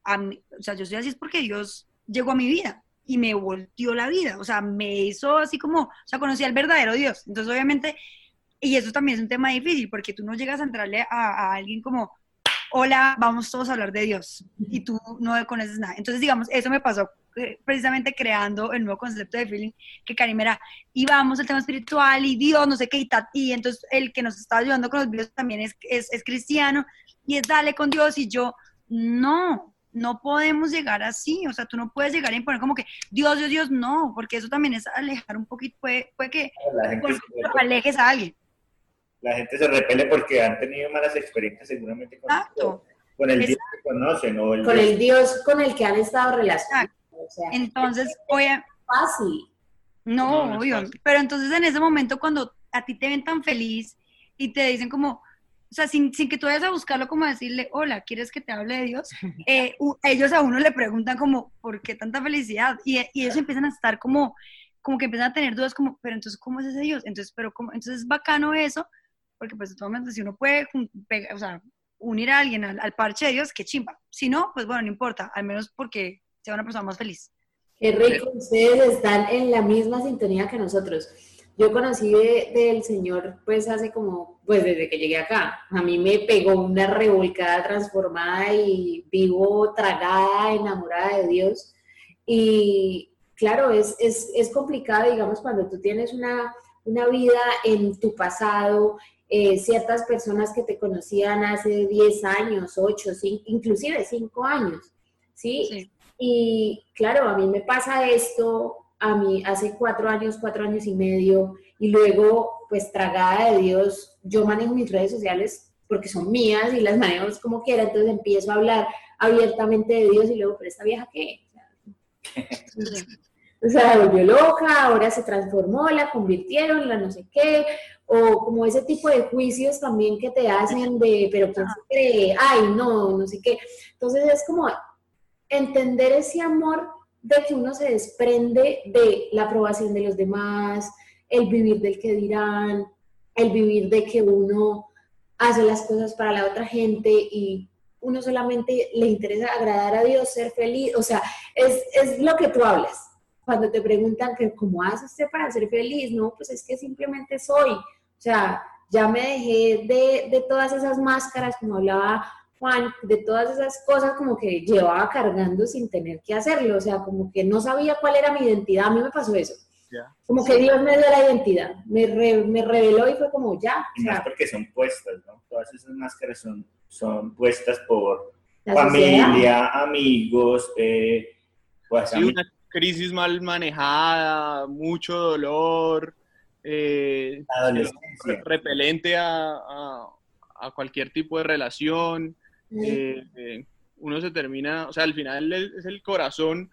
a mí, o sea, yo soy así es porque Dios llegó a mi vida y me volteó la vida, o sea, me hizo así como, o sea, conocí al verdadero Dios. Entonces, obviamente, y eso también es un tema difícil, porque tú no llegas a entrarle a, a alguien como, hola, vamos todos a hablar de Dios, y tú no conoces nada. Entonces, digamos, eso me pasó eh, precisamente creando el nuevo concepto de feeling, que Karim era, y vamos al tema espiritual, y Dios, no sé qué, y, y entonces el que nos está ayudando con los videos también es, es, es cristiano, y es dale con Dios, y yo, no, no podemos llegar así, o sea, tú no puedes llegar a imponer como que Dios, Dios, Dios, no, porque eso también es alejar un poquito, puede, puede que alejes a alguien. La gente se repele porque han tenido malas experiencias seguramente con, con el Dios que conocen o el con Dios. el Dios con el que han estado relacionados. entonces, oye, fácil. No, obvio, pero entonces en ese momento cuando a ti te ven tan feliz y te dicen como, o sea, sin, sin, que tú vayas a buscarlo como decirle, hola, ¿quieres que te hable de Dios? Eh, ellos a uno le preguntan como, ¿por qué tanta felicidad? Y, y, ellos empiezan a estar como, como que empiezan a tener dudas como, pero entonces, ¿cómo es ese Dios? Entonces, pero ¿cómo? Entonces es bacano eso, porque pues de todo momento si uno puede o sea, unir a alguien al, parche de Dios, qué chimba. Si no, pues bueno, no importa, al menos porque sea una persona más feliz. Qué rico, ustedes están en la misma sintonía que nosotros. Yo conocí del Señor pues hace como, pues desde que llegué acá. A mí me pegó una revolcada transformada y vivo tragada, enamorada de Dios. Y claro, es, es, es complicado, digamos, cuando tú tienes una, una vida en tu pasado, eh, ciertas personas que te conocían hace 10 años, 8, 5, inclusive 5 años, ¿sí? ¿sí? Y claro, a mí me pasa esto a mí hace cuatro años, cuatro años y medio, y luego, pues tragada de Dios, yo manejo mis redes sociales porque son mías y las manejo como quiera, entonces empiezo a hablar abiertamente de Dios y luego, pero esta vieja qué? O sea, volvió loca, ahora se transformó, la convirtieron, la no sé qué, o como ese tipo de juicios también que te hacen de, pero ¿quién se cree? Ay, no, no sé qué. Entonces es como entender ese amor de que uno se desprende de la aprobación de los demás, el vivir del que dirán, el vivir de que uno hace las cosas para la otra gente y uno solamente le interesa agradar a Dios, ser feliz, o sea, es, es lo que tú hablas. Cuando te preguntan que cómo hace usted para ser feliz, no, pues es que simplemente soy. O sea, ya me dejé de, de todas esas máscaras, como hablaba Juan, de todas esas cosas como que llevaba cargando sin tener que hacerlo, o sea, como que no sabía cuál era mi identidad, a mí me pasó eso. Como que Dios me dio la identidad, me, me reveló y fue como ya. Y más porque son puestas, ¿no? Todas esas máscaras son, son puestas por familia, amigos, eh, pues, una crisis mal manejada, mucho dolor, eh, repelente a, a cualquier tipo de relación. Eh, eh, uno se termina, o sea, al final es el corazón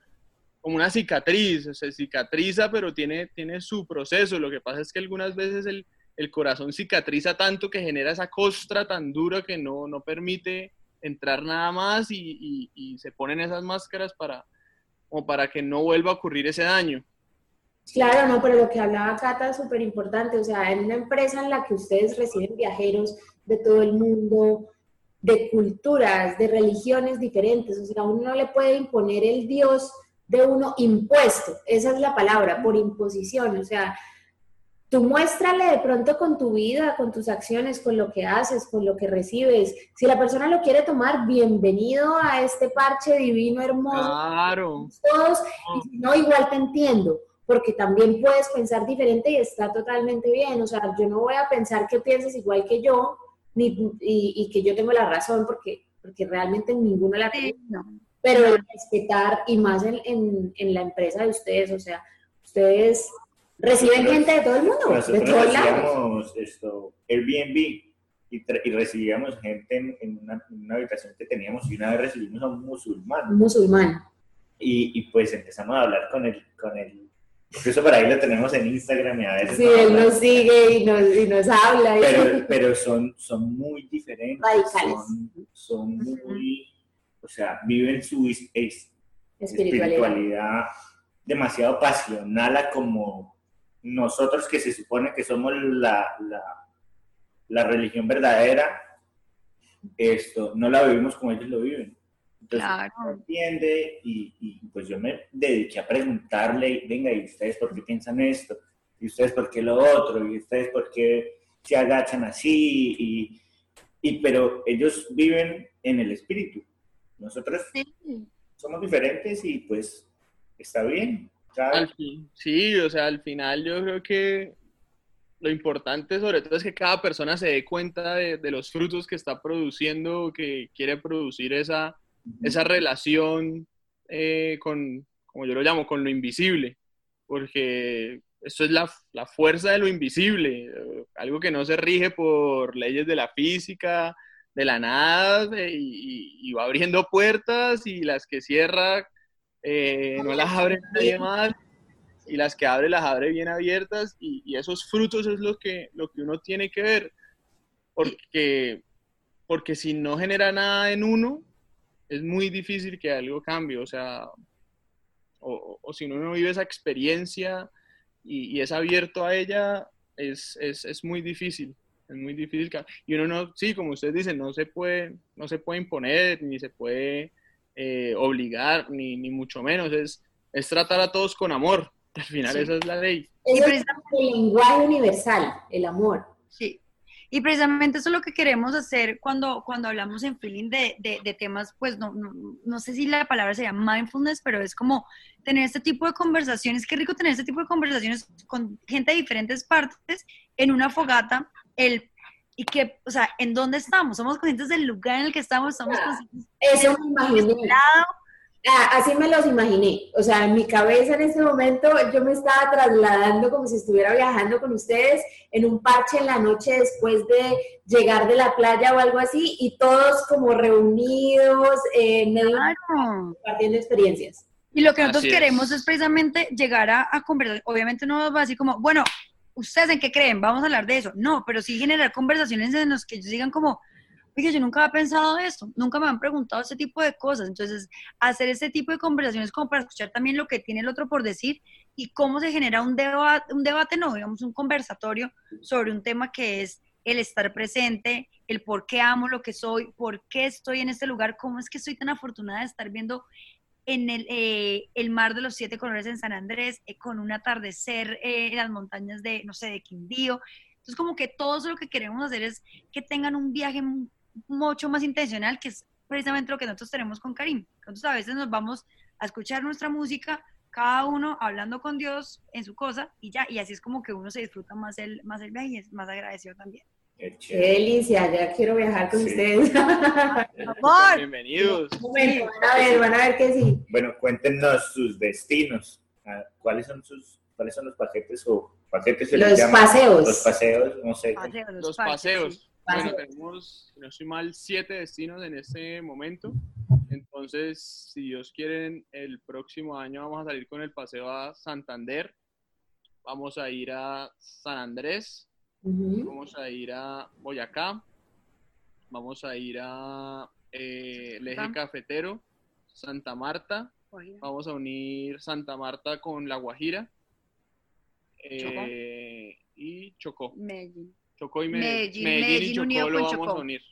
como una cicatriz, se cicatriza, pero tiene, tiene su proceso. Lo que pasa es que algunas veces el, el corazón cicatriza tanto que genera esa costra tan dura que no, no permite entrar nada más y, y, se ponen esas máscaras para, como para que no vuelva a ocurrir ese daño. Claro, no, pero lo que hablaba Cata es súper importante, o sea, en una empresa en la que ustedes reciben viajeros de todo el mundo, de culturas, de religiones diferentes. O sea, uno no le puede imponer el Dios de uno impuesto. Esa es la palabra, por imposición. O sea, tú muéstrale de pronto con tu vida, con tus acciones, con lo que haces, con lo que recibes. Si la persona lo quiere tomar, bienvenido a este parche divino, hermoso. Claro. Todos, y si no, igual te entiendo porque también puedes pensar diferente y está totalmente bien. O sea, yo no voy a pensar que pienses igual que yo, y, que yo tengo la razón, porque, porque realmente ninguno la tiene, pero respetar, y más en, en, la empresa de ustedes, o sea, ustedes reciben gente de todo el mundo, de todos lados. esto, Airbnb, y, y recibíamos gente en, una, una, habitación que teníamos y una vez recibimos a un musulmán. Un musulmán. Y, y pues empezamos a hablar con él, con él. Incluso por ahí lo tenemos en Instagram y a veces... Sí, él nos sigue y nos, y nos habla. Pero, pero son, son muy diferentes. Radicales. Son, son muy... O sea, viven su es, espiritualidad. espiritualidad demasiado pasional a como nosotros que se supone que somos la, la, la religión verdadera, esto, no la vivimos como ellos lo viven. Entonces, Claro. no entiende y, y, pues yo me dediqué a preguntarle, venga, ¿y ustedes por qué piensan esto? ¿Y ustedes por qué lo otro? ¿Y ustedes por qué se agachan así? Y, y pero ellos viven en el espíritu. Nosotros Sí. somos diferentes y pues está bien. ¿sabes? Al fin, sí, o sea, al final yo creo que lo importante sobre todo es que cada persona se dé cuenta de, de los frutos que está produciendo, que quiere producir esa, esa relación eh, con, como yo lo llamo, con lo invisible, porque esto es la, la fuerza de lo invisible, eh, algo que no se rige por leyes de la física, de la nada, de- y, va abriendo puertas y las que cierra eh, no las abre nadie más y las que abre las abre bien abiertas y, y esos frutos es lo que, lo que uno tiene que ver porque, porque si no genera nada en uno es muy difícil que algo cambie, o sea, o, si uno no vive esa experiencia y, y es abierto a ella, es, es, es muy difícil, es muy difícil. Y uno no, sí, como ustedes dicen, no se puede, no se puede imponer, ni se puede eh, obligar, ni, ni mucho menos, es, es tratar a todos con amor, al final Sí. esa es la ley. Es el lenguaje universal, el amor. Sí. Y precisamente eso es lo que queremos hacer cuando, cuando hablamos en feeling de, de, de temas, pues no, no, no sé si la palabra sería mindfulness, pero es como tener este tipo de conversaciones. Qué rico tener este tipo de conversaciones con gente de diferentes partes en una fogata. El, y que, o sea, ¿en dónde estamos? Somos conscientes del lugar en el que estamos, estamos conscientes Eso del lado. Ah, así me los imaginé. O sea, en mi cabeza en ese momento yo me estaba trasladando como si estuviera viajando con ustedes en un parche en la noche después de llegar de la playa o algo así y todos como reunidos eh, en medio Claro. compartiendo experiencias. Y lo que nosotros Así es. queremos es precisamente llegar a, a conversar. Obviamente no va así como, bueno, ¿ustedes en qué creen? Vamos a hablar de eso. No, pero sí generar conversaciones en las que ellos digan como, oye, yo nunca había pensado esto, nunca me han preguntado ese tipo de cosas. Entonces, hacer ese tipo de conversaciones como para escuchar también lo que tiene el otro por decir y cómo se genera un debate, un debate no, digamos, un conversatorio sobre un tema que es el estar presente, el por qué amo lo que soy, por qué estoy en este lugar, cómo es que estoy tan afortunada de estar viendo en el, eh, el mar de los siete colores en San Andrés, eh, con un atardecer eh, en las montañas de, no sé, de Quindío. Entonces, como que todo eso lo que queremos hacer es que tengan un viaje mucho más intencional, que es precisamente lo que nosotros tenemos con Karim. Nosotros a veces nos vamos a escuchar nuestra música, cada uno hablando con Dios en su cosa, y ya, y así es como que uno se disfruta más el, más el viaje y es más agradecido también. Qué delicia, ya quiero viajar con Sí. ustedes. Favor. Bienvenidos. Un momento, van a ver, van a ver que sí. Bueno, cuéntenos sus destinos. Ah, ¿Cuáles son sus, cuáles son los paquetes o paquetes se Los llama? paseos. Los paseos, no sé. Paseos, Los paseos. Bueno, tenemos, si no estoy mal, siete destinos en este momento. Entonces, si Dios quiere, el próximo año vamos a salir con el paseo a Santander. Vamos a ir a San Andrés. Vamos a ir a Boyacá. Vamos a ir a eh, el eje Santa. cafetero, Santa Marta. Vamos a unir Santa Marta con La Guajira. eh, y Chocó. Medellín. Chocó y Me- Medellín, Medellín, Medellín y Chocó unido lo con vamos Chocó. a unir.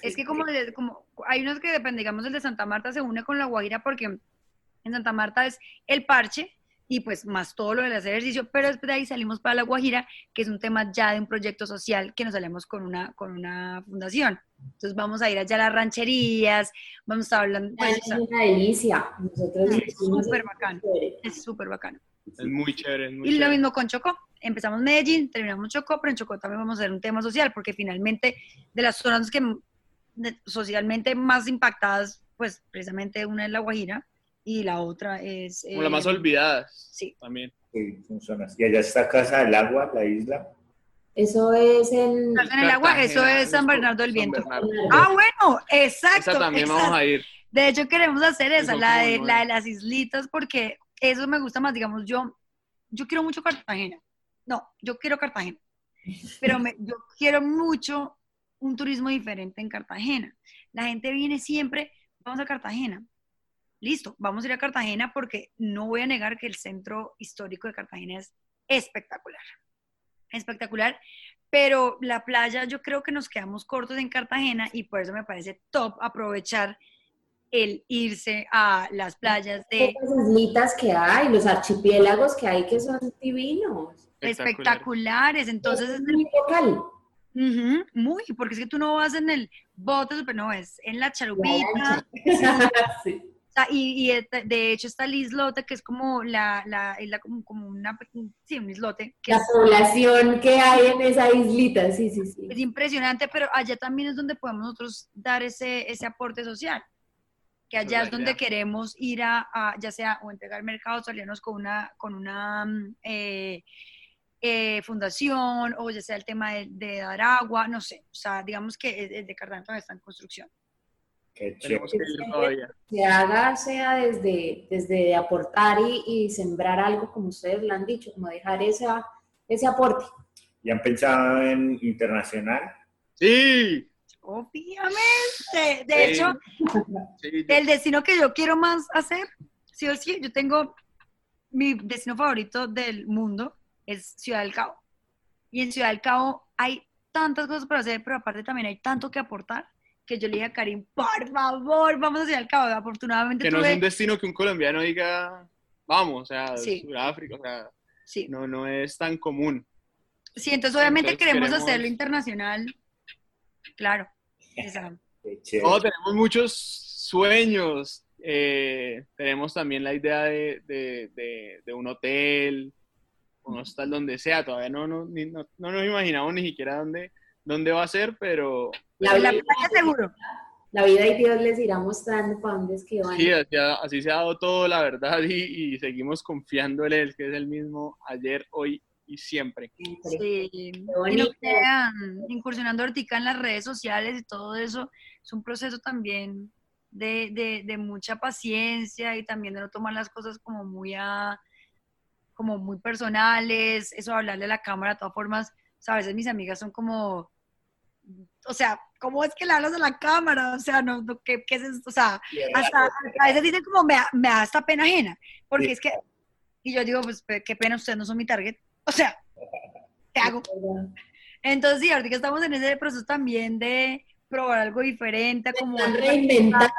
Es que como, de- como hay unos que depende, digamos el de Santa Marta se une con la Guajira porque en Santa Marta es el parche y pues más todo lo del hacer ejercicio, pero después de ahí salimos para la Guajira, que es un tema ya de un proyecto social que nos salimos con una, con una fundación. Entonces vamos a ir allá a las rancherías, vamos a estar hablando, pues, Es una delicia. Nosotros hicimos súper bacano. es súper bacano. Es muy chévere. Es muy Y lo mismo con Chocó. Empezamos Medellín, terminamos Chocó, pero en Chocó también vamos a hacer un tema social, porque finalmente de las zonas que socialmente más impactadas, pues precisamente una es La Guajira y la otra es... Como las más eh, olvidadas Sí, también. Sí, son zonas. Y allá está Casa del Agua, la isla. Eso es en... en el agua, eso es San Bernardo del Viento. Ah, bueno, exacto. Esa también vamos a ir. De hecho, queremos hacer esa, la de, la de las islitas, porque eso me gusta más, digamos, yo, yo quiero mucho Cartagena. No, yo quiero Cartagena. Pero me, yo quiero mucho un turismo diferente en Cartagena. La gente viene siempre, vamos a Cartagena. Listo, vamos a ir a Cartagena porque no voy a negar que el centro histórico de Cartagena es espectacular. Espectacular, pero la playa yo creo que nos quedamos cortos en Cartagena y por eso me parece top aprovechar el irse a las playas de... Las islitas que hay, los archipiélagos que hay que son divinos. Espectaculares, entonces... Es muy local. muy, porque es que tú no vas en el bote, pero no, es en la charupita. sí y, de hecho está el islote, que es como la, la, como, como, una, sí, un islote. la población que hay en esa islita, sí, sí, sí. Es impresionante, pero allá también es donde podemos nosotros dar ese, ese aporte social. Que allá es donde queremos ir a, ya sea, o entregar mercados, salirnos con una, con una mm, eh, eh, fundación, o ya sea el tema de, dar agua, no sé. O sea, digamos que el de Cartagena todavía está en construcción. Que se haga sea desde, desde aportar y, sembrar algo, como ustedes lo han dicho, como dejar esa, ese aporte. ¿Y han pensado en internacional? Sí. Obviamente. De hecho, el destino que yo quiero más hacer, sí o sí, yo tengo mi destino favorito del mundo, es Ciudad del Cabo. Y en Ciudad del Cabo hay tantas cosas para hacer, pero aparte también hay tanto que aportar que yo le dije a Karim, por favor, vamos hacia el Cabo. Afortunadamente. Que no es un destino que un colombiano diga, vamos, o sea, Sudáfrica, o sea, no, no es tan común. Sí, entonces obviamente queremos, hacerlo internacional. Claro. No, tenemos muchos sueños. Eh, tenemos también la idea de, de, de, un hotel, un hostal donde sea. Todavía no, no, no, no nos imaginamos ni siquiera dónde, dónde va a ser, pero... La, vida, seguro. La vida y Dios les irá mostrando para dónde es que van. Sí, así, se ha dado todo, la verdad, y, seguimos confiando en él, que es el mismo ayer, hoy y siempre. Sí, y no crean, incursionando Ortica en las redes sociales y todo eso, es un proceso también de, de, de, mucha paciencia y también de no tomar las cosas como muy a, como muy personales, eso de hablarle a la cámara de todas formas, a veces mis amigas son como, o sea, ¿cómo es que le hablas a la cámara? O sea, no, ¿qué, ¿qué, es esto? O sea, hasta, a veces dicen como, me, me da hasta pena ajena, porque es que, y yo digo, pues, qué pena, ustedes no son mi target. O sea, ¿qué hago? Entonces, sí, ahorita que estamos en ese proceso también de probar algo diferente, como... Reinventar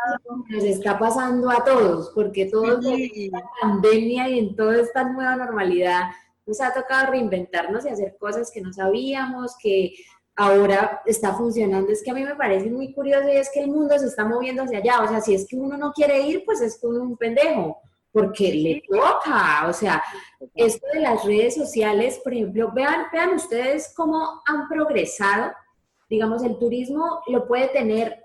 nos está pasando a todos, porque todos en la pandemia y en toda esta nueva normalidad nos ha tocado reinventarnos y hacer cosas que no sabíamos, que ahora está funcionando. Es que a mí me parece muy curioso y es que el mundo se está moviendo hacia allá. O sea, si es que uno no quiere ir, pues es que uno es un pendejo, porque le toca. O sea, esto de las redes sociales, por ejemplo, vean, vean ustedes cómo han progresado. Digamos, el turismo lo puede tener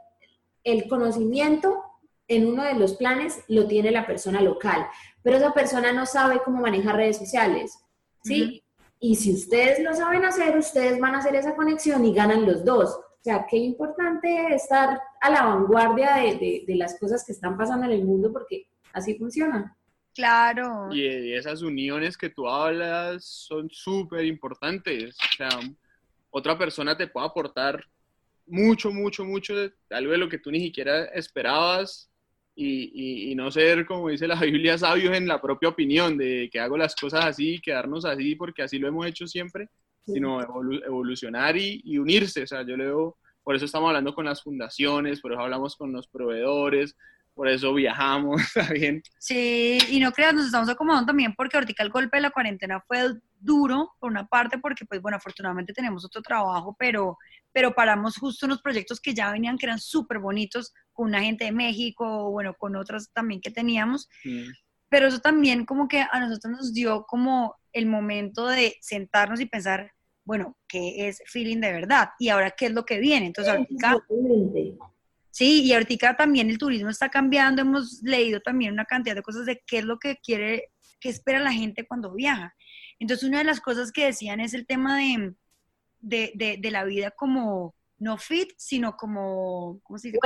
el conocimiento en uno de los planes, lo tiene la persona local, pero esa persona no sabe cómo manejar redes sociales ¿sí? Y si ustedes lo saben hacer, ustedes van a hacer esa conexión y ganan los dos. O sea, qué importante estar a la vanguardia de, las cosas que están pasando en el mundo porque así funciona. Claro. Y esas uniones que tú hablas son súper importantes. O sea, otra persona te puede aportar mucho, mucho, mucho de algo de lo que tú ni siquiera esperabas y, y, no ser, como dice la Biblia, sabios en la propia opinión de que hago las cosas así, quedarnos así porque así lo hemos hecho siempre, sino evolucionar y, y, unirse. O sea, yo leo, por eso estamos hablando con las fundaciones, por eso hablamos con los proveedores, por eso viajamos, ¿está bien? Sí, y no creas, nos estamos acomodando también porque ahorita el golpe de la cuarentena fue duro, por una parte, porque pues bueno, afortunadamente tenemos otro trabajo, pero, pero paramos justo unos proyectos que ya venían, que eran súper bonitos, con una gente de México, bueno, con otras también que teníamos. Mm. Pero eso también como que a nosotros nos dio como el momento de sentarnos y pensar, bueno, ¿qué es feeling de verdad? Y ahora, ¿qué es lo que viene? Entonces, ahorita, sí, y ahorita también el turismo está cambiando, hemos leído también una cantidad de cosas de qué es lo que quiere, qué espera la gente cuando viaja. Entonces, una de las cosas que decían es el tema de de, de, la vida como no fit, sino como, ¿cómo se dice?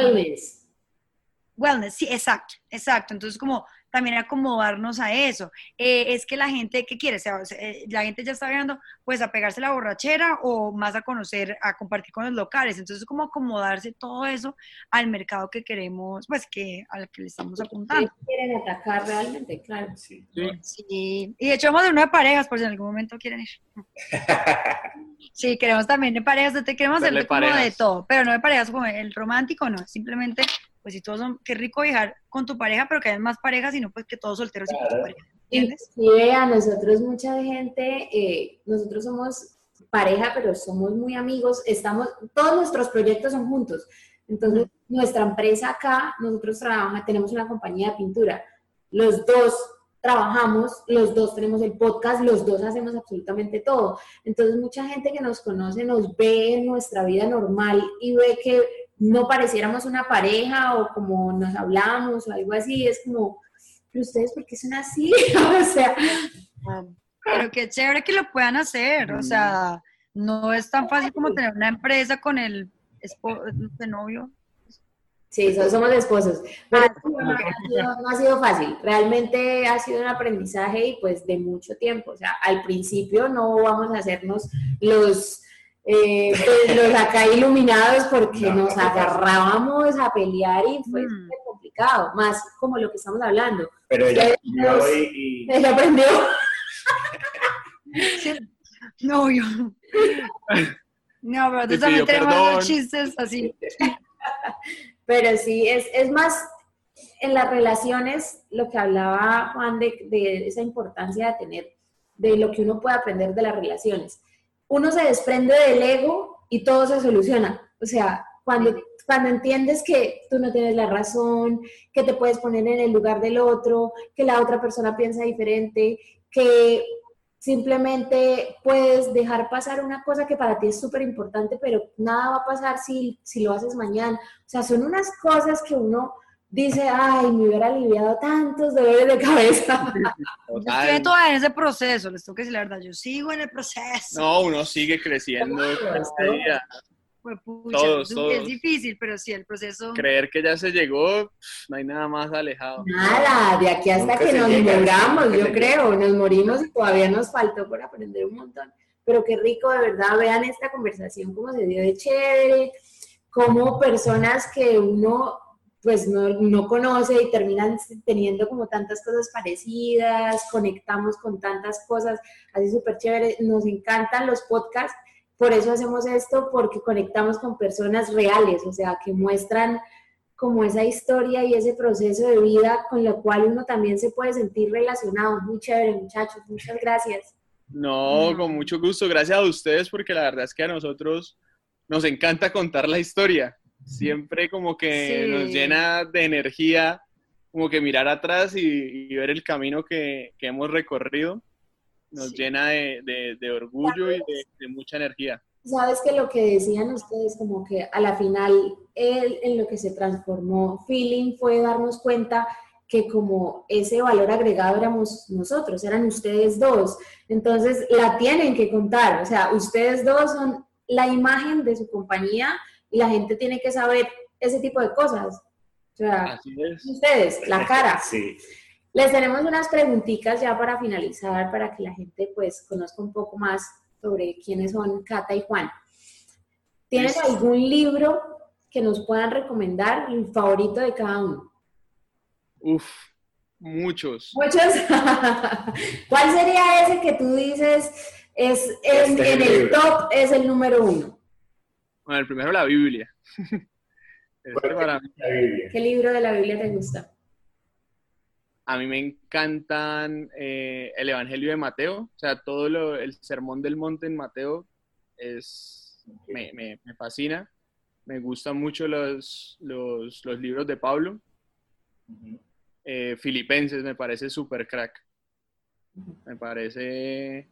Wellness, sí, exacto, exacto. Entonces, como también acomodarnos a eso. Eh, es que la gente, ¿qué quiere? O sea, eh, la gente ya está viendo, pues, a pegarse la borrachera o más a conocer, a compartir con los locales. Entonces, como acomodarse todo eso al mercado que queremos, pues, que al que le estamos apuntando. quieren atacar realmente, claro. Sí. Sí. Y de hecho, vamos de una de parejas, por si en algún momento quieren ir. Sí, queremos también de parejas, te queremos hacer como de todo, pero no de parejas como el romántico, no, simplemente, pues si todos son, qué rico viajar con tu pareja, pero que hayan más parejas, sino pues que todos solteros y con tu Claro. pareja, ¿entiendes? Inclusive a nosotros mucha gente, eh, nosotros somos pareja, pero somos muy amigos, estamos, todos nuestros proyectos son juntos. Entonces, nuestra empresa acá, nosotros trabajamos, tenemos una compañía de pintura. Los dos trabajamos, los dos tenemos el podcast, los dos hacemos absolutamente todo. Entonces, mucha gente que nos conoce nos ve en nuestra vida normal y ve que no pareciéramos una pareja o como nos hablamos o algo así, es como, pero ustedes, ¿por qué son así? o sea, Pero qué chévere que lo puedan hacer, o sea, no es tan fácil como tener una empresa con el esposo, de novio. sí, so- somos esposos. Pero no, ha sido, no ha sido fácil, realmente ha sido un aprendizaje y pues de mucho tiempo. O sea, al principio no vamos a hacernos los, eh, pues, los acá iluminados porque No, nos no, no. agarrábamos a pelear y fue Mm. complicado, más como lo que estamos hablando. Pero ella dos- y, Ella aprendió. Sí, Novio. No, pero entonces también tenemos chistes así. Pero sí, es, es más en las relaciones lo que hablaba Juan de, de esa importancia de tener, de lo que uno puede aprender de las relaciones. Uno se desprende del ego y todo se soluciona. O sea, cuando, cuando entiendes que tú no tienes la razón, que te puedes poner en el lugar del otro, que la otra persona piensa diferente, que simplemente puedes dejar pasar una cosa que para ti es súper importante, pero nada va a pasar si, si lo haces mañana. O sea, son unas cosas que uno dice, ay, me hubiera aliviado tantos dolores de cabeza. Yo Total. estoy todavía en ese proceso, les tengo que decir la verdad, yo sigo en el proceso. No, uno sigue creciendo cada día. Pucha, Todos, es, todos. es difícil, pero sí, el proceso. Creer que ya se llegó, no hay nada más alejado. Nada, de aquí hasta Nunca que nos llega, moramos, yo creo, nos morimos y todavía nos faltó por aprender un montón. Pero qué rico, de verdad, vean esta conversación, cómo se dio de chévere, como personas que uno pues no, no conoce y terminan teniendo como tantas cosas parecidas, conectamos con tantas cosas, así súper chévere, nos encantan los podcasts, por eso hacemos esto, porque conectamos con personas reales, o sea, que muestran como esa historia y ese proceso de vida con lo cual uno también se puede sentir relacionado. Muy chévere, muchachos, muchas gracias. No. con mucho gusto. Gracias a ustedes porque la verdad es que a nosotros nos encanta contar la historia. Siempre como que Sí. nos llena de energía, como que mirar atrás y, y ver el camino que, que hemos recorrido. Nos Sí. llena de, de- de orgullo y de, de mucha energía. Sabes que lo que decían ustedes, como que a la final él, en lo que se transformó Feeling fue darnos cuenta que como ese valor agregado éramos nosotros, eran ustedes dos. Entonces la tienen que contar, o sea, ustedes dos son la imagen de su compañía y la gente tiene que saber ese tipo de cosas. O sea, ustedes, la cara. Sí. Les tenemos unas preguntitas ya para finalizar, para que la gente pues conozca un poco más sobre quiénes son Cata y Juan. ¿Tienes algún libro que nos puedan recomendar, el favorito de cada uno? Uf, muchos. Muchos. ¿Cuál sería ese que tú dices es en, Este es en el el libro. top, es el número uno? Bueno, el primero la Biblia. Este para mí. La Biblia. ¿Qué libro de la Biblia te gusta? A mí me encantan eh, el Evangelio de Mateo, o sea, todo lo, el sermón del monte en Mateo es, me, me- me fascina. Me gustan mucho los, los, los libros de Pablo. Eh, Filipenses me parece súper crack. Me parece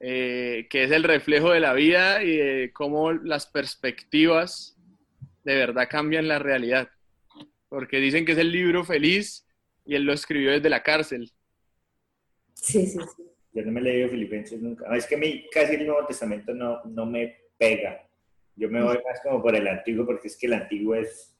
eh, que es el reflejo de la vida y de cómo las perspectivas de verdad cambian la realidad. Porque dicen que es el libro feliz y él lo escribió desde la cárcel. Sí, sí, sí. Yo no me he leído Filipenses nunca. Es que a mí casi el Nuevo Testamento no, no me pega. Yo me voy más como por el antiguo porque es que el antiguo es,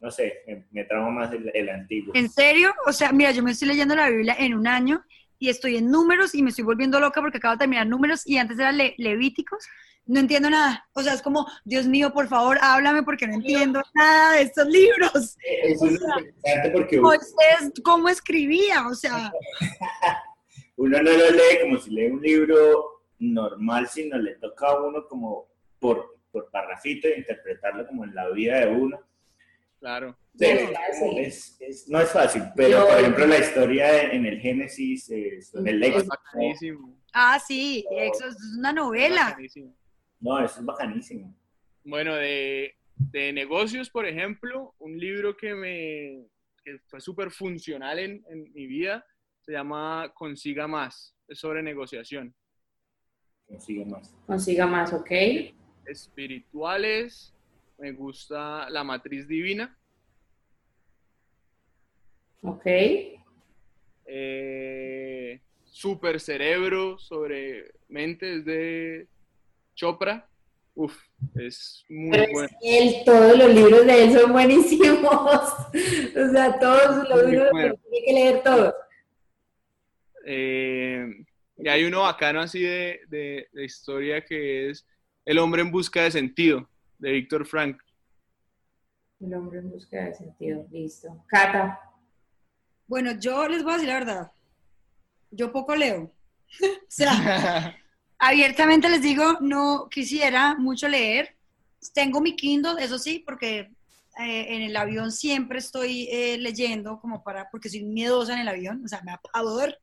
no sé, me, me más el, el antiguo. ¿En serio? O sea, mira, yo me estoy leyendo la Biblia en un año y estoy en números y me estoy volviendo loca porque acabo de terminar números y antes era Le- Levíticos. No entiendo nada. O sea, es como, Dios mío, por favor, háblame porque no entiendo nada de estos libros. Eso es sea, interesante porque uno, Moisés, ¿cómo escribía? O sea, uno no lo lee como si lee un libro normal, sino le toca a uno como por, por parrafito e interpretarlo como en la vida de uno. Claro. No, es sí. como- es- es- no es fácil, pero Yo- por ejemplo la historia en el Génesis, en el Es Éxodo, bacanísimo. ah, sí, eso es una novela. bacanísimo. no, eso es bacanísimo. Bueno, de, de negocios, por ejemplo, un libro que me que fue súper funcional en, en mi vida se llama Consiga Más. Es sobre negociación. Consigue más. Consiga más, ¿ok? Espirituales, me gusta La Matriz Divina. Ok. Eh, Super Cerebro sobre mentes de Chopra. Uf, es muy Pero es bueno. que él, todos los libros de él son buenísimos. o sea, todos los libros bueno. tiene que leer todos. Eh, y hay uno bacano así de, de- de historia que es El hombre en busca de sentido, de Víctor Frank. El hombre en busca de sentido. Listo. Cata. Bueno, yo les voy a decir la verdad. Yo poco leo. o sea, abiertamente les digo, no quisiera mucho leer. Tengo mi Kindle, eso sí, porque eh, en el avión siempre estoy eh, leyendo, como para, porque soy miedosa en el avión, o sea, me da pavor.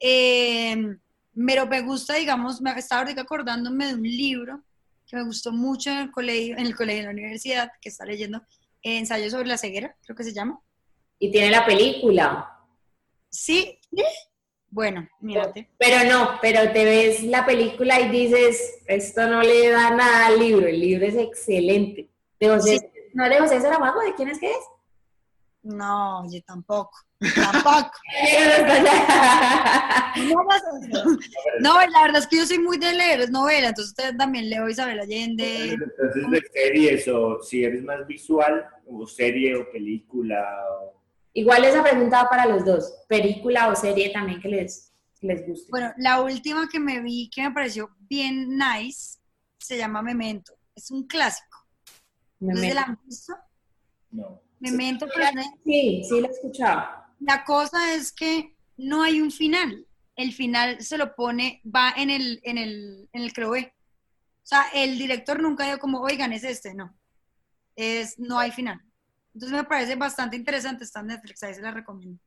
Eh, pero me gusta, digamos, me estaba ahorita acordándome de un libro que me gustó mucho en el colegio, en el colegio, en la universidad, que está leyendo, Ensayo sobre la ceguera, creo que se llama. Y tiene la película. Sí. Bueno, mírate. Pero no, pero te ves la película y dices, esto no le da nada al libro. El libro es excelente. De José, ¿No es de José Saramago? ¿De quién es que es? No, yo tampoco. Tampoco. No, no, no, la verdad es que yo soy muy de leer es novela, entonces usted también leo Isabel Allende. Entonces, de series o si eres más visual, o serie o película. o- Igual esa pregunta va para los dos. Película o serie también que les, que les guste. Bueno, la última que me vi que me pareció bien nice se llama Memento. Es un clásico. Me ¿No se la han visto? No. Memento, pero Sí, sí lo he escuchado. La cosa es que no hay un final. El final se lo pone, va en el, en el, en el CROE. O sea, el director nunca dijo como, oigan, es este, no. Es, no hay final. Entonces me parece bastante interesante, está en Netflix, ahí se la recomiendo.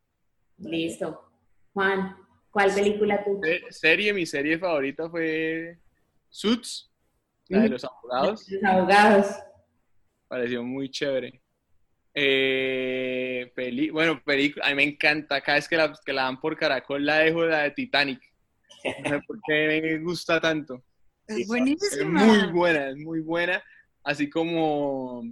Listo. Juan, ¿cuál película tú? Se- serie, mi serie favorita fue Suits, la de los abogados. Los abogados. Pareció muy chévere. Eh, peli, bueno, película, a mí me encanta, cada vez que la, que la dan por Caracol la dejo la de Titanic. No sé por qué me gusta tanto. Es Sí, Es buenísima. muy buena, es muy buena. Así como,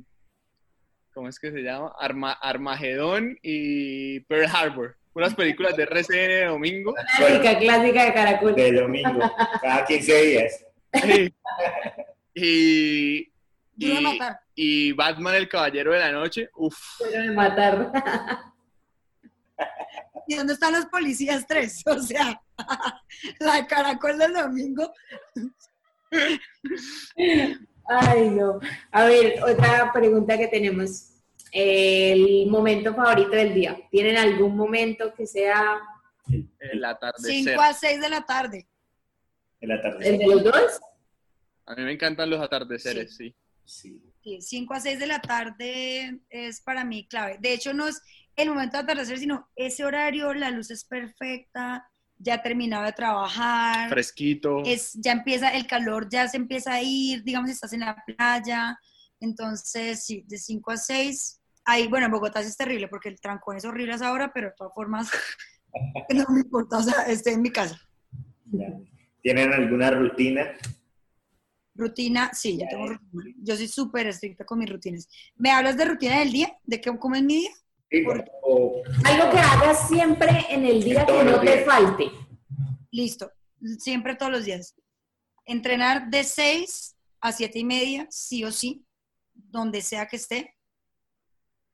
¿cómo es que se llama? Arma, Armagedón y Pearl Harbor. Unas películas de RCN de domingo. Clásica, clásica de Caracol. De domingo, cada 15 días. y, Duro de y, matar. y Batman, el Caballero de la Noche. Uf, Pero de matar. ¿Y dónde están los policías tres? O sea, la de Caracol del domingo. Ay, no. A ver, otra pregunta que tenemos. El momento favorito del día. ¿Tienen algún momento que sea el atardecer. 5 a 6 de la tarde. El el atardecer. de los dos? A mí me encantan los atardeceres, sí. Sí. Sí, 5 a 6 de la tarde es para mí clave. De hecho, no es el momento de atardecer, sino ese horario, la luz es perfecta, ya terminado de trabajar, Fresquito. es, ya empieza el calor, ya se empieza a ir, digamos, estás en la playa. Entonces, sí, de 5 a 6. Ahí, bueno, en Bogotá sí es terrible porque el trancón es horrible a esa hora, pero de todas formas, no me importa, o sea, estoy en mi casa. ¿Tienen alguna rutina? Rutina, sí, yo tengo rutina. Yo soy súper estricta con mis rutinas. ¿Me hablas de rutina del día? ¿De qué, cómo es mi día? Sí, o- Algo que hagas siempre en el día que no te días. falte. Listo, siempre todos los días. Entrenar de 6 a siete y media, sí o sí, donde sea que esté.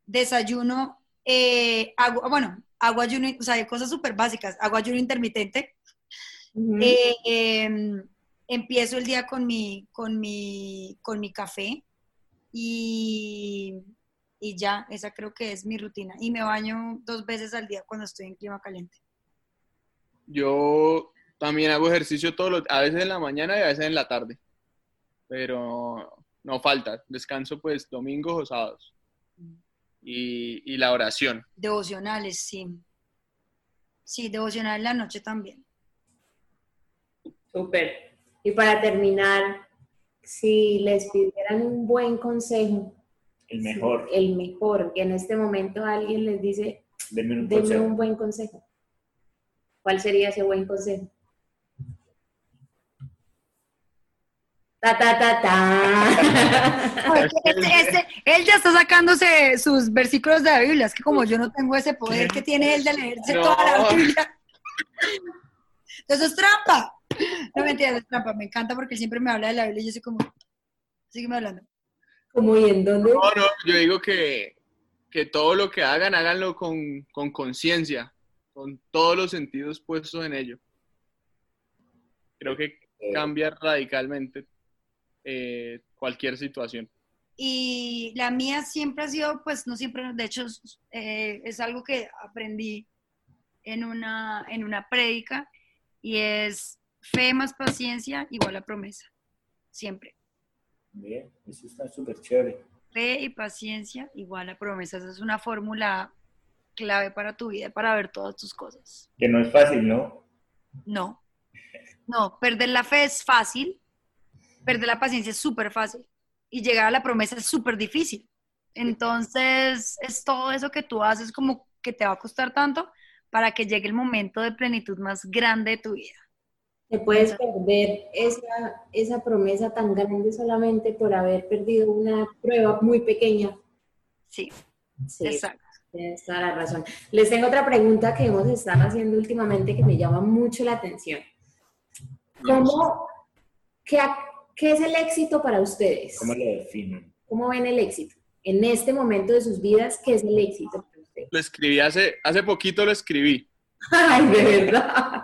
Desayuno, eh, agua, bueno, agua ayuno, o sea, cosas súper básicas, agua ayuno intermitente. Eh, em, empiezo el día con mi, con mi, con mi café y, y ya, esa creo que es mi rutina. Y me baño dos veces al día cuando estoy en clima caliente. Yo también hago ejercicio todos los, a veces en la mañana y a veces en la tarde, pero no falta, descanso pues domingos o sábados. Y, y la oración. Devocionales, sí. Sí, devocional en la noche también. Súper. Y para terminar, si les pidieran un buen consejo, El mejor. el mejor, que en este momento alguien les dice, Denme un denme un buen consejo. ¿Cuál sería ese buen consejo? Ta, ta, ta, ta. Este- este- él ya está sacándose sus versículos de la Biblia. Es que como yo no tengo ese poder que tiene él de leerse No. toda la Biblia. Eso es trampa. No mentira, es trampa. Me encanta porque siempre me habla de la Biblia y yo soy como, sígueme hablando. Como y en dónde. No, no, yo digo que, que todo lo que hagan, háganlo con con conciencia, con todos los sentidos puestos en ello. Creo que cambia radicalmente eh, cualquier situación. Y la mía siempre ha sido, pues no siempre, de hecho, eh, es algo que aprendí en una, en una prédica y es fe más paciencia igual a promesa. Siempre. Bien, eso está súper chévere. Fe y paciencia igual a promesa. Esa es una fórmula clave para tu vida, para ver todas tus cosas. Que no es fácil, ¿no? No. No, perder la fe es fácil, perder la paciencia es súper fácil y llegar a la promesa es súper difícil. Entonces, es todo eso que tú haces como que te va a costar tanto para que llegue el momento de plenitud más grande de tu vida. Te puedes perder esa, esa promesa tan grande solamente por haber perdido una prueba muy pequeña. Sí, Sí, exacto. tienes toda la razón. Les tengo otra pregunta que hemos estado haciendo últimamente que me llama mucho la atención. ¿Cómo, qué, qué es el éxito para ustedes? ¿Cómo lo definen? ¿Cómo ven el éxito? En este momento de sus vidas, ¿qué es el éxito para ustedes? Lo escribí hace, hace poquito, lo escribí. Ay, de verdad.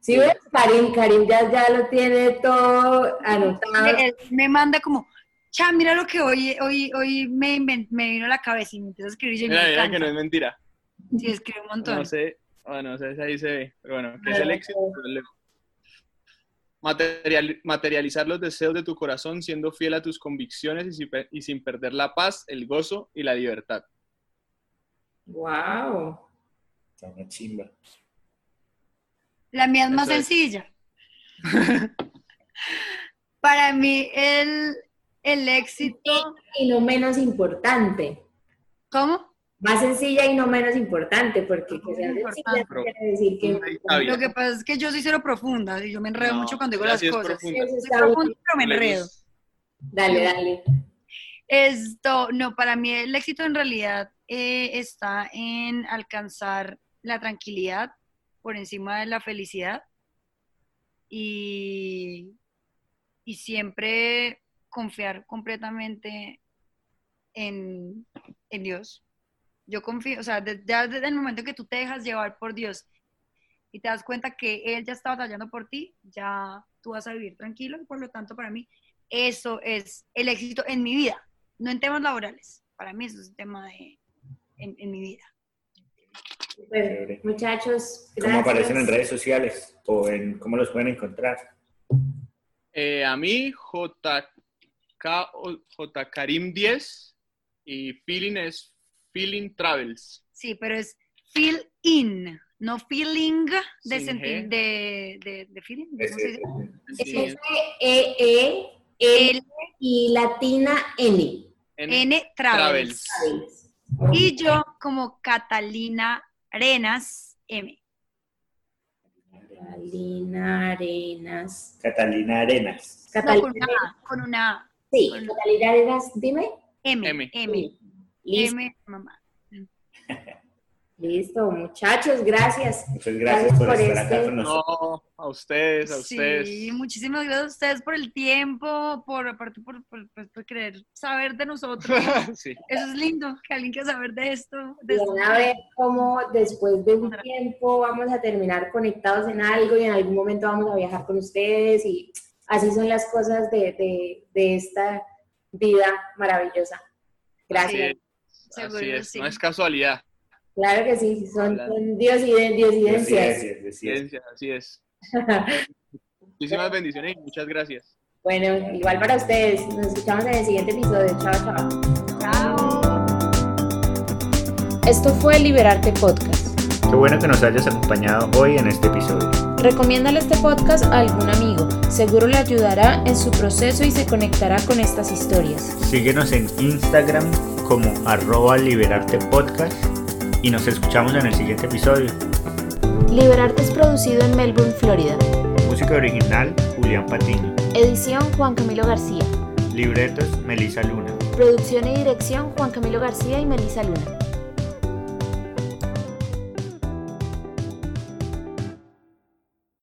Sí, ves, Karim, Karim ya, ya lo tiene todo anotado. Él me manda como, cha, mira lo que hoy, hoy, hoy me, inven- me vino a la cabeza y me empieza a escribir y yo, Mira, me mira que no es mentira. Sí, escribe un montón. No sé, bueno, no sé si ahí se ve, pero bueno, ¿qué es el éxito? Material- materializar los deseos de tu corazón siendo fiel a tus convicciones y sin, y sin perder la paz, el gozo y la libertad. Wow. Está una chimba. La mía es más Eso es. sencilla. Para mí, el, el éxito. Y no menos importante. ¿Cómo? Más sencilla y no menos importante, porque que sea Importante. sencilla no quiere decir que... Lo que pasa es que yo soy cero profunda y yo me enredo No, mucho cuando digo las cosas. profunda. Soy profunda, pero me enredo. Dale, dale. Esto, no, para mí el éxito en realidad eh, está en alcanzar la tranquilidad por encima de la felicidad y, y siempre confiar completamente en, en Dios. Yo confío, o sea, de- ya desde el momento que tú te dejas llevar por Dios y te das cuenta que Él ya está batallando por ti, ya tú vas a vivir tranquilo y por lo tanto para mí eso es el éxito en mi vida, no en temas laborales. Para mí eso es un tema de, en, en mi vida. Muchachos, gracias. ¿Cómo aparecen en redes sociales? ¿O en cómo los pueden encontrar? Eh, a mí, JK, o- Karim 10 y Feeling es Feeling Travels. Sí, pero es feel in, no feeling de Sin sentir, de, de, de feeling. ¿cómo se Ese- dice? Sí, S, E, E, L y latina N. N- N Travels. Travels. Y yo como Catalina Arenas M. Catalina Arenas. Catalina Arenas. No, Catalina, con una A, con una A. sí, Catalina Arenas, dime. M. M. M. M, mamá. Listo, muchachos, gracias. Muchas gracias, por, estar acá este con nosotros. No, a ustedes, a ustedes. Sí, muchísimas gracias a ustedes por el tiempo, por aparte por, por, por- por querer saber de nosotros. sí. Eso es lindo, que alguien quiera saber de esto. De Y esto. van a ver cómo después de un tiempo vamos a terminar conectados en algo y en algún momento vamos a viajar con ustedes y así son las cosas de, de, de esta vida maravillosa. Gracias. Así es, Seguro así es, sí. no es casualidad. Claro que sí, son, Hola. son diosiden- diosidencias. Así es, así es. Ciencia, así es. Muchísimas bendiciones y muchas gracias. bueno, igual para ustedes. Nos escuchamos en el siguiente episodio. Chao, chao. Chao. Esto fue Liberarte Podcast. Qué bueno que nos hayas acompañado hoy en este episodio. Recomiéndale este podcast a algún amigo. Seguro le ayudará en su proceso y se conectará con estas historias. Síguenos en Instagram como arroba liberarte podcast y nos escuchamos en el siguiente episodio. Liberarte es producido en Melbourne, Florida. Música original, Julián Patiño. Edición Juan Camilo García. Libretos, Melissa Luna. Producción y dirección Juan Camilo García y Melisa Luna.